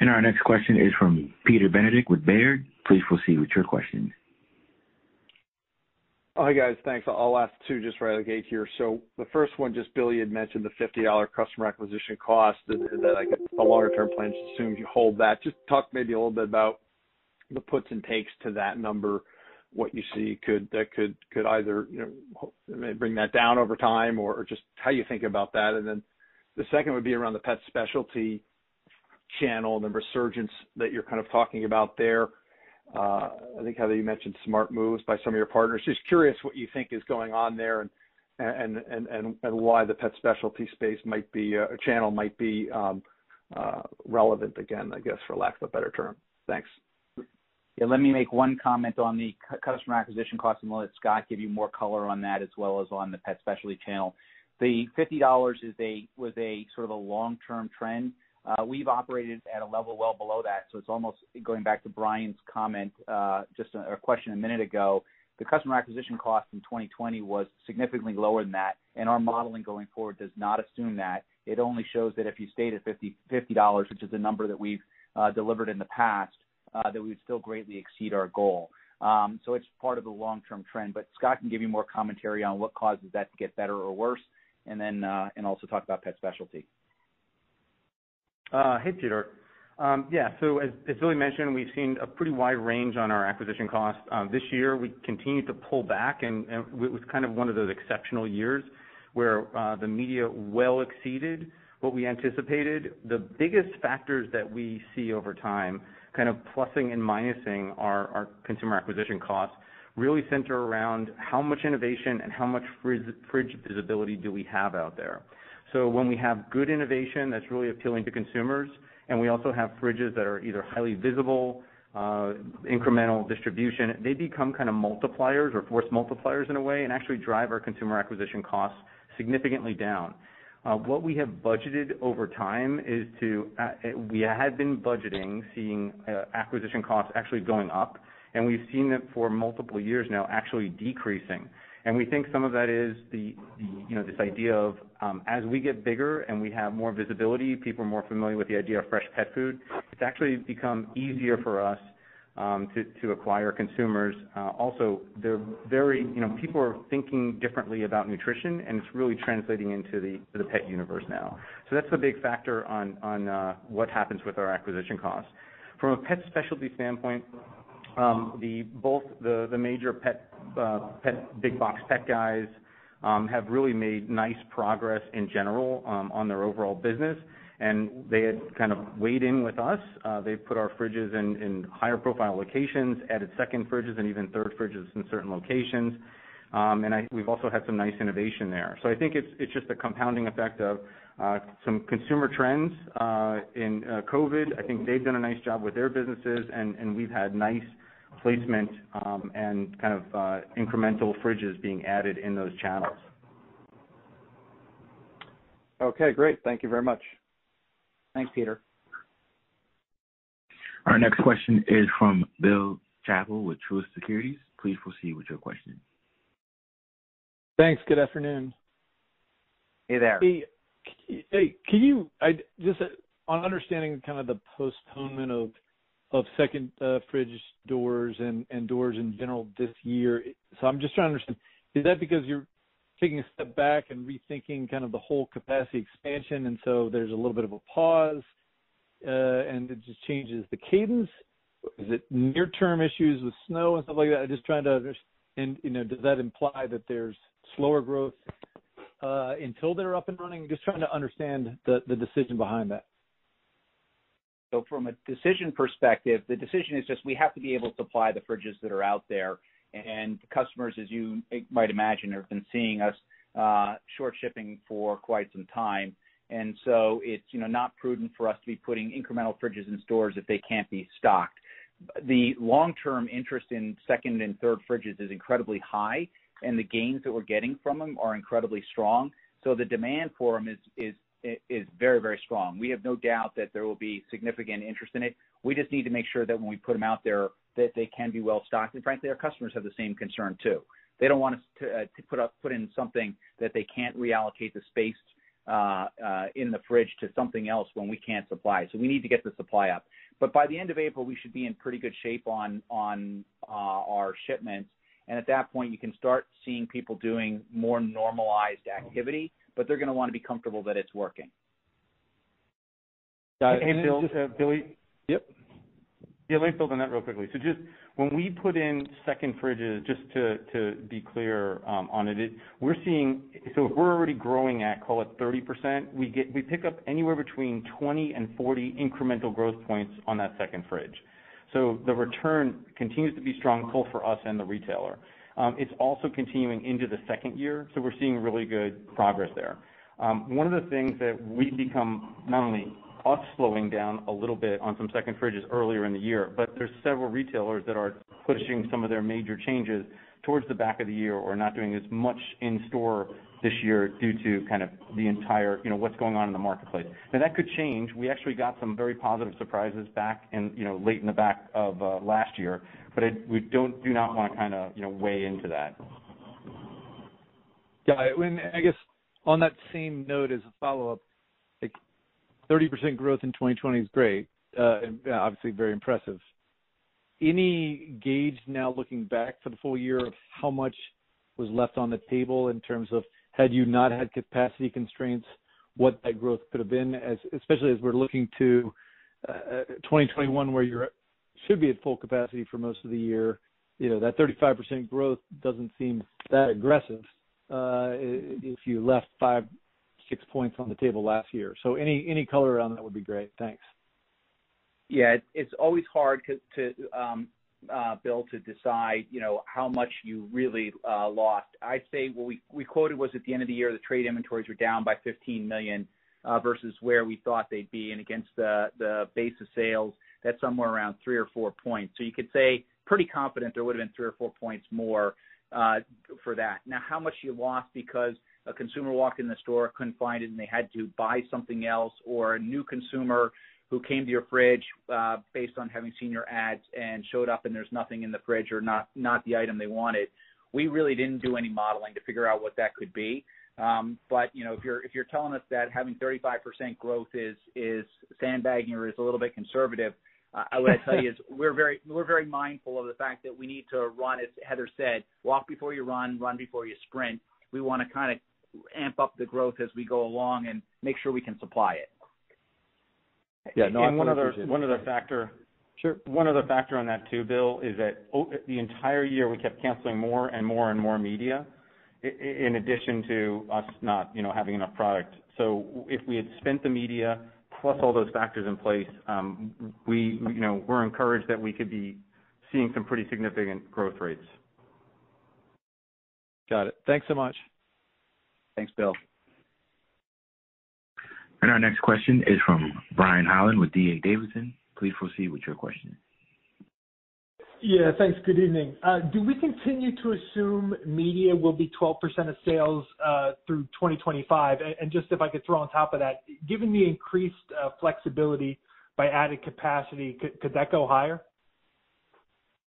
And our next question is from Peter Benedict with Baird. Please proceed with your question. Oh, Hi, guys. Thanks. I'll ask two just right out of the gate here. So the first one, just Billy had mentioned the $50 customer acquisition cost that I get a longer term plan assumes you hold that. Just talk maybe a little bit about the puts and takes to that number, what you see could that could could either, bring that down over time or just how you think about that. And then the second would be around the pet specialty channel and the resurgence that you're kind of talking about there. Uh, I think, Heather, you mentioned smart moves by some of your partners. Just curious what you think is going on there and and why the pet specialty space might be uh, a channel might be um, uh, relevant again, I guess, for lack of a better term. Thanks. Yeah, let me make one comment on the customer acquisition cost, and we'll let Scott give you more color on that as well as on the pet specialty channel. The $50 was a sort of a long-term trend. We've operated at a level well below that, so it's almost going back to Bryan's comment, just a question a minute ago. The customer acquisition cost in 2020 was significantly lower than that, and our modeling going forward does not assume that. It only shows that if you stayed at $50, which is a number that we've delivered in the past, that we would still greatly exceed our goal. Um so it's part of the long-term trend. But Scott can give you more commentary on what causes that to get better or worse, and then uh and also talk about pet specialty. Uh, hey, Peter. Um, yeah, so as Billy mentioned, we've seen a pretty wide range on our acquisition costs. Um, this year we continued to pull back and it was kind of one of those exceptional years where uh, the media well exceeded what we anticipated. The biggest factors that we see over time, kind of plussing and minusing our consumer acquisition costs, really center around how much innovation and how much fridge visibility do we have out there. So when we have good innovation that's really appealing to consumers, and we also have fridges that are either highly visible, uh, incremental distribution, they become kind of multipliers or force multipliers in a way, and actually drive our consumer acquisition costs significantly down. Uh, what we have budgeted over time is to a we had been budgeting seeing acquisition costs actually going up, and we've seen it for multiple years now actually decreasing. And we think some of that is the you know this idea of um, as we get bigger and we have more visibility, people are more familiar with the idea of fresh pet food, it's actually become easier for us um, to acquire consumers. Uh, also, they're very you know people are thinking differently about nutrition, and it's really translating into the pet universe now. So that's the big factor on uh, what happens with our acquisition costs. From a pet specialty standpoint, Um, both the major uh, pet big box pet guys um, have really made nice progress in general um, on their overall business, and they had kind of weighed in with us. Uh, they put our fridges in higher profile locations, added second fridges and even third fridges in certain locations. And we've also had some nice innovation there. So I think it's just a compounding effect of uh, some consumer trends in COVID. I think they've done a nice job with their businesses, and we've had nice placement um, and kind of uh, incremental fridges being added in those channels. Okay, great. Thank you very much. Thanks, Peter. Our next question is from Bill Chappell with Truist Securities. Please proceed with your question. Thanks. Good afternoon. Hey there. Hey, can you just uh, on understanding kind of the postponement of second uh, fridge doors and and doors in general this year. So I'm just trying to understand, is that because you're taking a step back and rethinking kind of the whole capacity expansion, and so there's a little bit of a pause, uh, and it just changes the cadence? Is it near-term issues with snow and stuff like that? I'm just trying to understand, and, you know, does that imply that there's slower growth uh, until they're up and running? Just trying to understand the, the decision behind that. So from a decision perspective, the decision is just we have to be able to supply the fridges that are out there. And customers, as you might imagine, have been seeing us uh, short shipping for quite some time. And so it's, you know, not prudent for us to be putting incremental fridges in stores if they can't be stocked. The long-term interest in second and third fridges is incredibly high, and the gains that we're getting from them are incredibly strong. So the demand for them is very, very strong. We have no doubt that there will be significant interest in it. We just need to make sure that when we put them out there, that they can be well stocked. And frankly, our customers have the same concern too. They don't want us to uh, put up put in something that they can't reallocate the space uh, uh, in the fridge to something else when we can't supply. So we need to get the supply up. But by the end of April, we should be in pretty good shape on on our shipments. And at that point, you can start seeing people doing more normalized activity, but they're gonna wanna be comfortable that it's working. Got it. Hey, Bill, uh, Billy? Yep. Yeah, let me build on that real quickly. So just when we put in second fridges, just to to be clear, um, on it, we're seeing. So if we're already growing at, call it 30%, we get we pick up anywhere between 20 and 40 incremental growth points on that second fridge. So the return continues to be strong both for us and the retailer. Um, it's also continuing into the second year, so we're seeing really good progress there. Um, one of the things that we've become, not only us slowing down a little bit on some second fridges earlier in the year, but there's several retailers that are pushing some of their major changes towards the back of the year or not doing as much in store this year due to kind of the entire, you know, what's going on in the marketplace. Now, that could change. We actually got some very positive surprises back in, you know, late in the back of uh, last year, but we do not do not wanna kinda, you know, weigh into that. Got it. I guess on that same note as a follow-up, like 30% growth in 2020 is great, uh, and obviously very impressive. Any gauge now looking back for the full year of how much was left on the table in terms of had you not had capacity constraints, what that growth could have been as, especially as we're looking to uh, 2021, where you should be at full capacity for most of the year. You know, that 35% growth doesn't seem that aggressive, uh, if you left 5-6 points on the table last year. So any any color around that would be great. Thanks. Yeah. It's always hard, Uh, Bill, to decide, you know, how much you really uh, lost. I'd say what we quoted was at the end of the year, the trade inventories were down by $15 million uh, versus where we thought they'd be. And against the base of sales, that's somewhere around 3 or 4 points. So you could say pretty confident there would've been 3 or 4 points more for that. Now, how much you lost because a consumer walked in the store, couldn't find it, and they had to buy something else, or a new consumer who came to your fridge uh, based on having seen your ads and showed up and there's nothing in the fridge or not not the item they wanted. We really didn't do any modeling to figure out what that could be. Um, but you know, if you're if you're telling us that having 35% growth is is sandbagging or is a little bit conservative, what I'd tell you is we're very we're very mindful of the fact that we need to run, as Heather said, walk before you run, run before you sprint. We wanna kinda amp up the growth as we go along and make sure we can supply it. Yeah. No, I appreciate it. One other factor. Sure. One other factor on that too, Bill, is that the entire year, we kept canceling more and more and more media in addition to us not, you know, having enough product. So if we had spent the media plus all those factors in place, um, we, you know, we're encouraged that we could be seeing some pretty significant growth rates. Got it. Thanks so much. Thanks, Bill. And our next question is from Brian Holland with D.A. Davidson. Please proceed with your question. Yeah, thanks. Good evening. Uh, do we continue to assume media will be 12% of sales uh, through 2025? Just if I could throw on top of that, given the increased uh, flexibility by added capacity, could that go higher?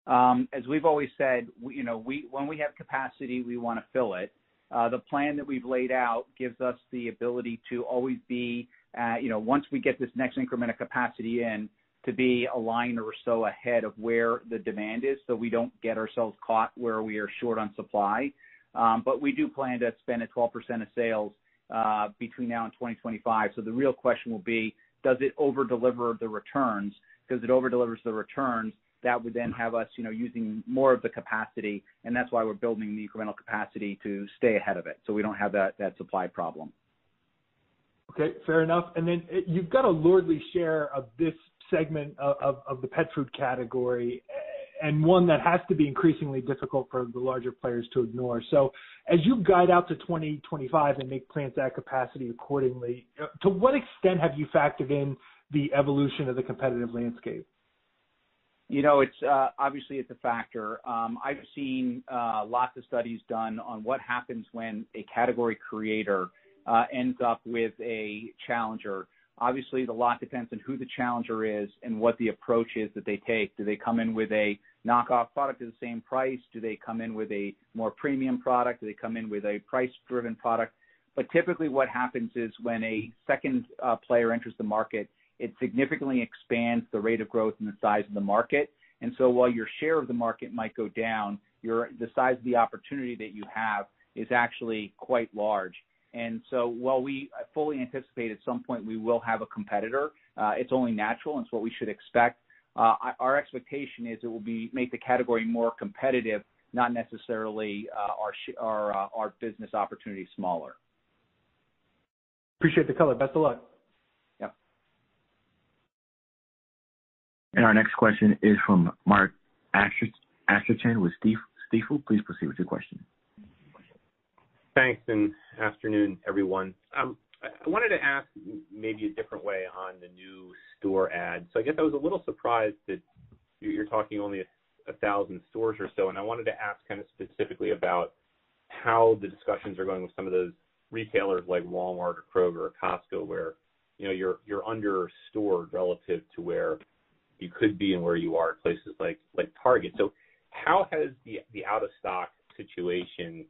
Um, as we've always said, you know, we when we have capacity, we wanna fill it. Uh, the plan that we've laid out gives us the ability to always be, uh, you know, once we get this next increment of capacity in, to be a line or so ahead of where the demand is, so we don't get ourselves caught where we are short on supply. Um, but we do plan to spend at 12% of sales uh, between now and 2025. The real question will be, does it over-deliver the returns? If it over-delivers the returns, that would then have us, you know, using more of the capacity, and that's why we're building the incremental capacity to stay ahead of it, so we don't have that that supply problem. Okay, fair enough. And then eh, you've got a lordly share of this segment of the pet food category, eh, and one that has to be increasingly difficult for the larger players to ignore. So as you guide out to 2025 and make plans to add capacity accordingly, eh, to what extent have you factored in the evolution of the competitive landscape? You know, it's uh, obviously it's a factor. Um, I've seen uh, lots of studies done on what happens when a category creator uh, ends up with a challenger. Obviously, a lot depends on who the challenger is and what the approach is that they take. Do they come in with a knockoff product at the same price? Do they come in with a more premium product? Do they come in with a price-driven product? But typically what happens is when a second player enters the market, it significantly expands the rate of growth and the size of the market. And so while your share of the market might go down, your the size of the opportunity that you have is actually quite large. And so while we fully anticipate at some point we will have a competitor, uh, it's only natural, and it's what we should expect. Uh, our expectation is it will be make the category more competitive, not necessarily uh, our sh- our our business opportunity smaller. Appreciate the color. Best of luck. Yep. And our next question is from Mark Astrachan with Stifel. Please proceed with your question. Thanks, and afternoon, everyone. Um, I wanted to ask maybe a different way on the new store ads. I guess I was a little surprised that you're talking only 1,000 stores or so, and I wanted to ask kind of specifically about how the discussions are going with some of those retailers like Walmart or Kroger or Costco, where, you know, you're under-stored relative to where you could be and where you are at places like like Target. So how has the the out-of-stock situation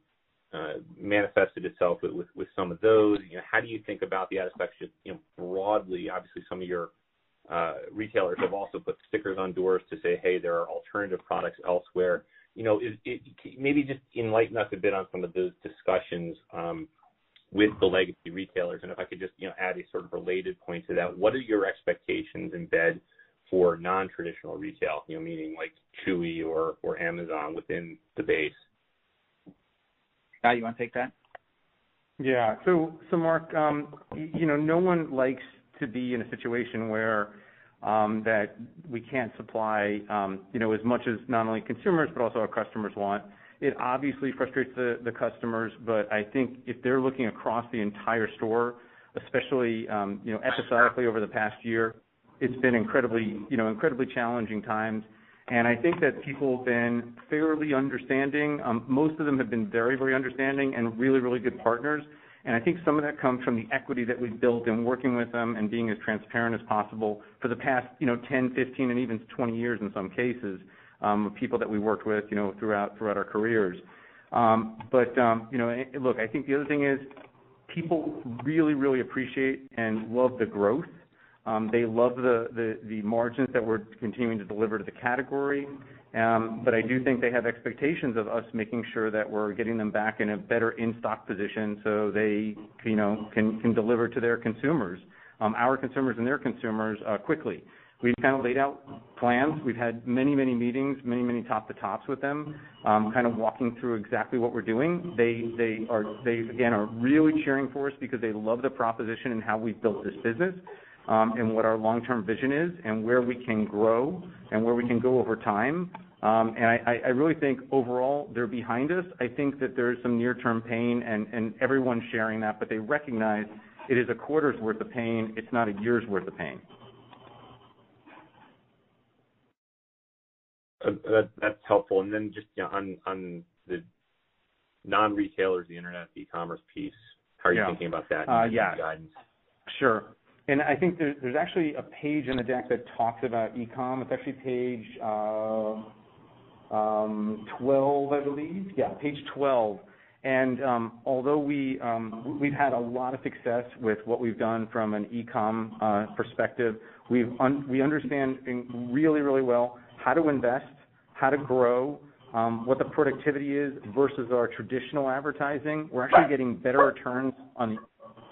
uh, manifested itself with with with some of those? You know, how do you think about the out-of-stock, you know, broadly? Obviously, some of your uh, retailers have also put stickers on doors to say, "Hey, there are alternative products elsewhere." You know, maybe just enlighten us a bit on some of those discussions um, with the legacy retailers. And if I could just, you know, add a sort of related point to that, what are your expectations embed for non-traditional retail, you know, meaning like Chewy or or Amazon within the base? Scott, you wanna take that? Yeah. So, so Mark, you know, no one likes to be in a situation where um, that we can't supply, um, you know, as much as not only consumers but also our customers want. It obviously frustrates the customers, but I think if they're looking across the entire store, especially, you know, episodically over the past year, it's been incredibly you know, incredibly challenging times. And I think that people have been fairly understanding. Most of them have been very very understanding and really really good partners. And I think some of that comes from the equity that we've built in working with them and being as transparent as possible for the past, you know, 10, 15, and even 20 years in some cases, of people that we worked with, you know, throughout our careers. Um, but um, you know, look, I think the other thing is people really, really appreciate and love the growth. Um, they love the the margins that we're continuing to deliver to the category. Um but I do think they have expectations of us making sure that we're getting them back in a better in-stock position so they, you know, can can deliver to their consumers, um, our consumers and their consumers, uh, quickly. We've kind of laid out plans. We've had many many meetings, many many top-to-tops with them, um, kind of walking through exactly what we're doing. They they are they again are really cheering for us because they love the proposition and how we've built this business, Um, and what our long-term vision is and where we can grow and where we can go over time. Um and I really think overall they're behind us. I think that there's some near-term pain and everyone's sharing that, but they recognize it is a quarter's worth of pain. It's not a year's worth of pain. Uh, that's helpful. Just, you know, on the non-retailers, the internet, the e-commerce piece. How are you thinking about that in uh, your guidance? Sure. I think there's actually a page in the deck that talks about e-com. It's actually page 12, I believe. Yeah, page 12. And um, Although we um, we've had a lot of success with what we've done from an e-com perspective, we we understand really really well how to invest, how to grow, um, what the productivity is versus our traditional advertising. We're actually getting better returns on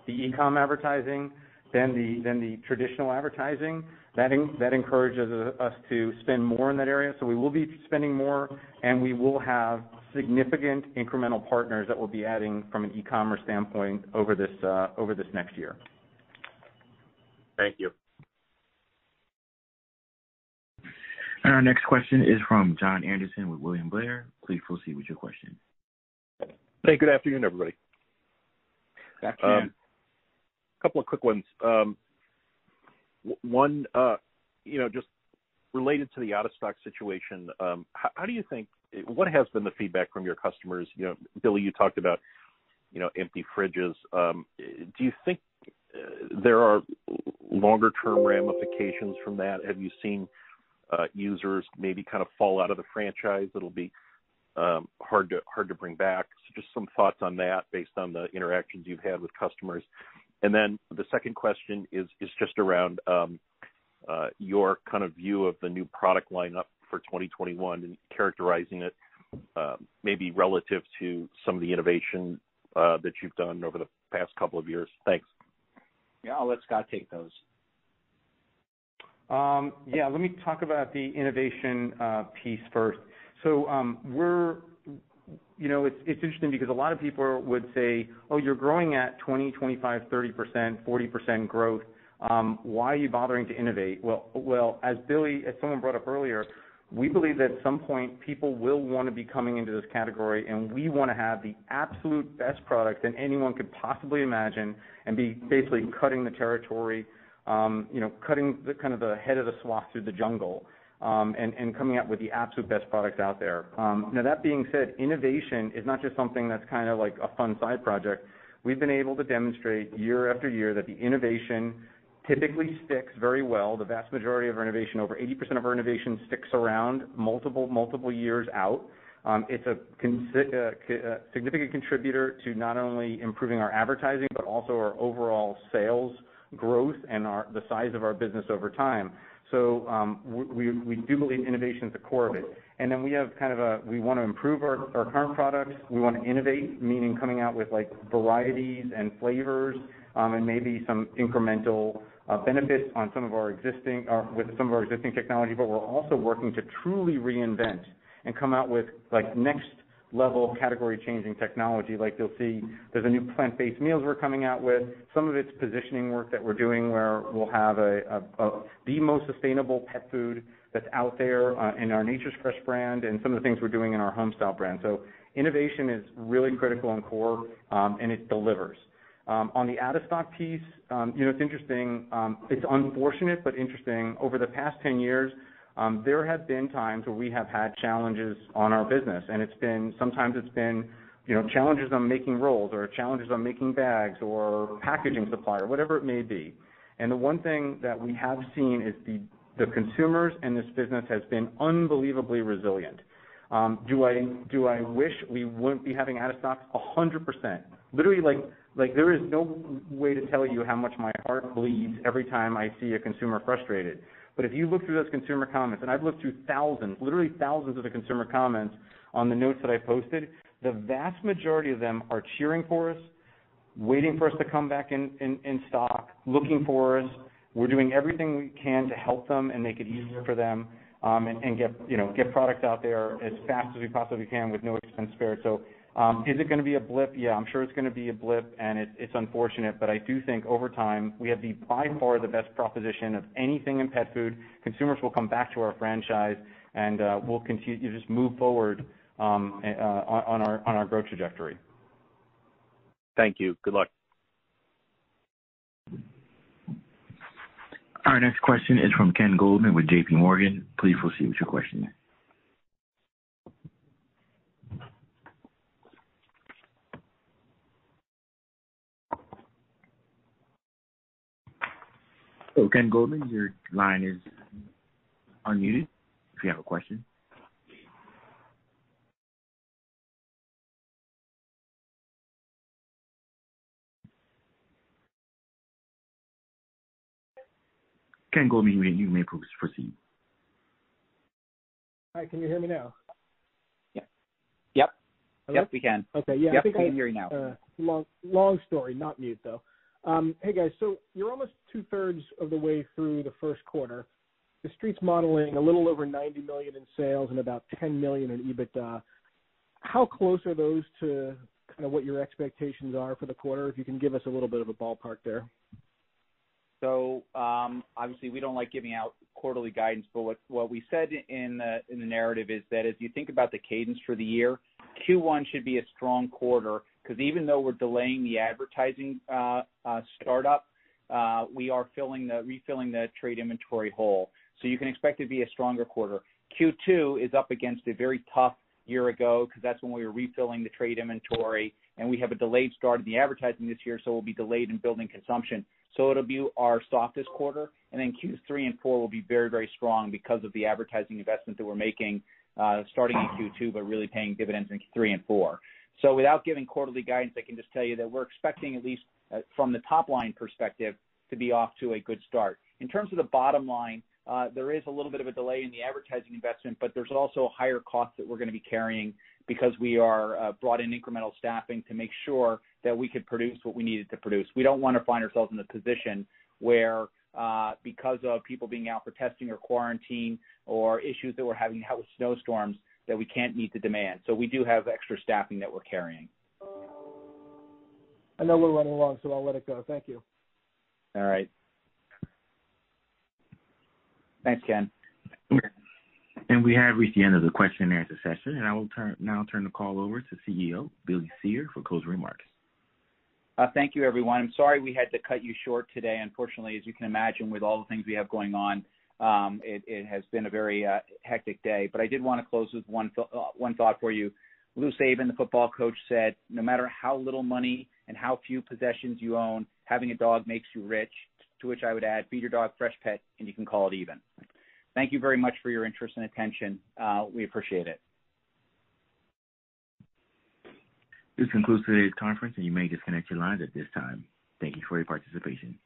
the e-com advertising than the traditional advertising. that that encourages us to spend more in that area. So we will be spending more, and we will have significant incremental partners that we'll be adding from an e-commerce standpoint over this uh, over this next year. Thank you. Our next question is from John Anderson with William Blair. Please proceed with your question. Hey, good afternoon, everybody. Good afternoon. Um, Couple of quick ones. Um, one, uh, you know, just related to the out-of-stock situation, um, how do you think what has been the feedback from your customers? You know, Billy, you talked about, you know, empty fridges. Um, do you think uh, there are longer term ramifications from that? Have you seen uh, users maybe kind of fall out of the franchise that'll be um hard to hard to bring back? So just some thoughts on that based on the interactions you've had with customers. Then the second question is just around um, uh, your kind of view of the new product lineup for 2021 and characterizing it, um, maybe relative to some of the innovation uh, that you've done over the past couple of years. Thanks. Yeah, I'll let Scott take those. Um, yeah, let me talk about the innovation uh, piece first. You know, it's it's interesting because a lot of people would say, "Oh, you're growing at 20%, 25%, 30%, 40% growth. Um, why are you bothering to innovate?" Well, well, as Billy, as someone brought up earlier, we believe that at some point, people will wanna be coming into this category, and we wanna have the absolute best product that anyone could possibly imagine and be basically cutting the territory, um, you know, cutting the kind of the head of the swath through the jungle, Um, and coming out with the absolute best products out there. Um, now that being said, innovation is not just something that's kinda like a fun side project. We've been able to demonstrate year after year that the innovation typically sticks very well. The vast majority of our innovation, over 80% of our innovation sticks around multiple multiple years out. Um, it's a uh, uh, significant contributor to not only improving our advertising, but also our overall sales growth and the size of our business over time. Um, we we do believe innovation is the core of it. And then we have kind of a we wanna improve our current products. We wanna innovate, meaning coming out with like varieties and flavors, um, and maybe some incremental uh, benefits on some of our existing uh with some of our existing technology. But we're also working to truly reinvent and come out with like next level category changing technology. Like you'll see there's a new plant-based meals we're coming out with. Some of it's positioning work that we're doing where we'll have the most sustainable pet food that's out there uh, in our Nature's Fresh brand and some of the things we're doing in our Homestyle brand. So innovation is really critical and core, um, and it delivers. Um, on the out-of-stock piece, um, you know, it's interesting. It's unfortunate but interesting. Over the past 10 years, Um, there have been times where we have had challenges on our business, and it's been sometimes, it's been you know, challenges on making rolls or challenges on making bags or packaging supply or whatever it may be. And the one thing that we have seen is the the consumers in this business has been unbelievably resilient. Um, do I do I wish we wouldn't be having out of stocks? A 100%. Literally, like like there is no way to tell you how much my heart bleeds every time I see a consumer frustrated. But if you look through those consumer comments, and I've looked through thousands, literally thousands of the consumer comments on the notes that I posted, the vast majority of them are cheering for us, waiting for us to come back in stock, looking for us. We're doing everything we can to help them and make it easier for them, um, and get, you know, get products out there as fast as we possibly can with no expense spared. Is it gonna be a blip? Yeah, I'm sure it's gonna be a blip, and it's unfortunate. But I do think over time, we have by far the best proposition of anything in pet food. Consumers will come back to our franchise, and we'll continue to just move forward um uh on our on our growth trajectory. Thank you. Good luck. Our next question is from Ken Goldman with JPMorgan. Please proceed with your question. Ken Goldman, your line is unmuted if you have a question. Ken Goldman, you may proceed. Hi, can you hear me now? Yeah. Yep. Hello? Yep, we can. Okay. Yeah. Yep, we can hear you now. Uh, long story, not mute though. Hey, guys. So you're almost two-thirds of the way through the first quarter. The Street's modeling a little over 90 million in sales and about 10 million in EBITDA. How close are those to kind of what your expectations are for the quarter? If you can give us a little bit of a ballpark there. So um obviously we don't like giving out quarterly guidance, but what we said in in the narrative is that as you think about the cadence for the year, Q1 should be a strong quarter because even though we're delaying the advertising uh, uh, startup, uh, we are filling the refilling the trade inventory hole. So you can expect it to be a stronger quarter. Q2 is up against a very tough year ago because that's when we were refilling the trade inventory, and we have a delayed start in the advertising this year, so we'll be delayed in building consumption. So it'll be our softest quarter, and then Q3 and Q4 will be very very strong because of the advertising investment that we're making, starting in Q2, but really paying dividends in Q3 and Q4. Without giving quarterly guidance, I can just tell you that we're expecting, at least uh, from the top-line perspective, to be off to a good start. In terms of the bottom line, uh, there is a little bit of a delay in the advertising investment, but there's also a higher costs that we're going to be carrying because we are uh, brought in incremental staffing to make sure that we could produce what we needed to produce. We don't want to find ourselves in a position where, because of people being out for testing or quarantine or issues that we're having out with snowstorms, that we can't meet the demand. So we do have extra staffing that we're carrying. I know we're running long, so I'll let it go. Thank you. All right. Thanks, Ken. And we have reached the end of the question and answer session, and I will now turn the call over to CEO, Billy Cyr, for closing remarks. Uh, thank you, everyone. I'm sorry we had to cut you short today. Unfortunately, as you can imagine, with all the things we have going on, Um, it has been a very uh, hectic day. But I did want to close with one uh, one thought for you. Lou Saban, the football coach, said, "No matter how little money and how few possessions you own, having a dog makes you rich." To which I would add, feed your dog Freshpet, and you can call it even. Thank you very much for your interest and attention. Uh, we appreciate it. This concludes today's conference, and you may disconnect your lines at this time. Thank you for your participation.